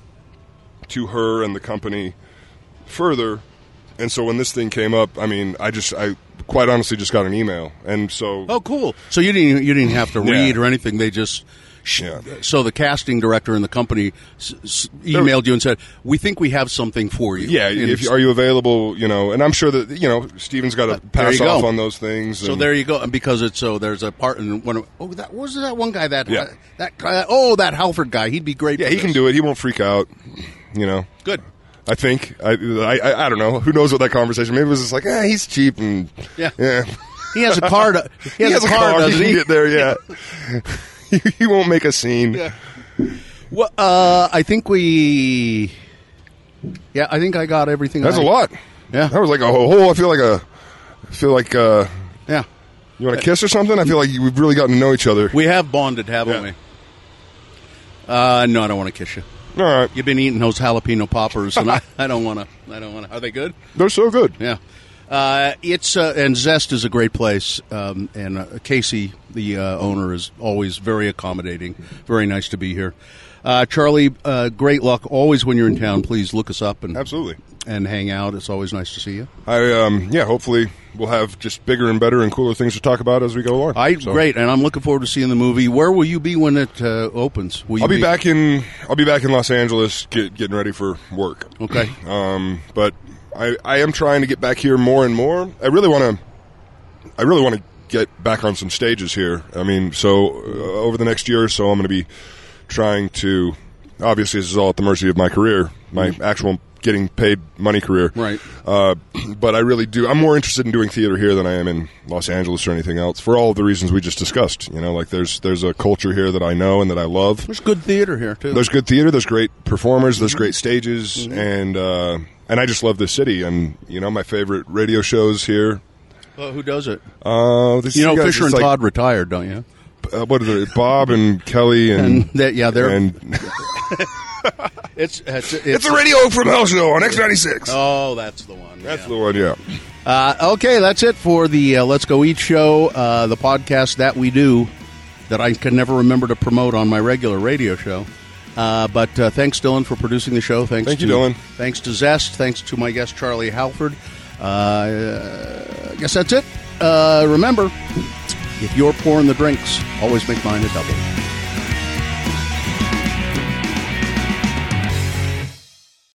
to her and the company further. And so when this thing came up, I mean, I just, I quite honestly just got an email, and so Oh, cool. So you didn't you didn't have to Yeah. read or anything. They just. sh- Yeah. So the casting director in the company s- s- emailed you and said, "We think we have something for you." yeah, And if are you available, you know, and I'm sure that you know Steven's got to uh, there pass you go. off on those things. So and- there you go, and because it's so there's a part in one. Of, oh, that was that one guy that Yeah. that guy. Oh, that Halford guy. He'd be great. yeah, he can do it. He won't freak out, you know. Good. I think I, I I don't know. Who knows what that conversation? Maybe it was just like, eh, he's cheap and Yeah. yeah. He has a car. To, *laughs* he, has a car, He doesn't can get there. Yeah, he, *laughs* *laughs* he won't make a scene. Yeah. Well, uh, I think we. Yeah, I think I got everything. That's I- a lot. Yeah. that was like a whole. I feel like a. I feel like uh, Yeah, you want to kiss or something. I feel like we've really gotten to know each other. we have bonded, haven't Yeah. we? Uh, no, I don't want to kiss you. All right, You've been eating those jalapeno poppers, and I, *laughs* I don't want to. I don't want to. Are they good? they're so good. Yeah. Uh, it's uh, and Zest is a great place, um, and uh, Casey, the uh, owner, is always very accommodating. Very nice to be here. Uh, Charlie, uh, great luck always when you're in town. Please look us up and Absolutely. And hang out. It's always nice to see you. I um yeah. Hopefully, we'll have just bigger and better and cooler things to talk about as we go along. I So, great, and I'm looking forward to seeing the movie. Where will you be when it uh, opens? Will I'll be back in. I'll be back in Los Angeles, get, getting ready for work. Okay. *clears throat* Um, but I, I am trying to get back here more and more. I really want to. I really want to get back on some stages here. I mean, so uh, over the next year or so, I'm going to be trying to. Obviously, this is all at the mercy of my career, my actual getting paid money career. Right. Uh, *clears throat* but I really do. I'm more interested in doing theater here than I am in Los Angeles or anything else, for all of the reasons we just discussed. You know, like there's there's a culture here that I know and that I love. There's good theater here too. There's good theater. There's great performers. There's great stages, and uh, and I just love this city. And you know, my favorite radio shows here. Uh, who does it? Uh, this You know, guys- Fisher and like, Todd retired, don't you? Uh, what is it? Bob and Kelly and And that, yeah, they're and *laughs* *laughs* it's it's, it's, it's a radio from Hell show on X ninety six. Oh, that's the one. That's yeah. the one. Yeah. Uh, okay, that's it for the uh, Let's Go Eat show, uh, the podcast that we do that I can never remember to promote on my regular radio show. Uh, but uh, thanks, Dylan, for producing the show. Thanks Thank to, you, Dylan. Thanks to Zest. Thanks to my guest, Charlie Halford. Uh, I guess that's it. Uh, remember, if you're pouring the drinks, always make mine a double.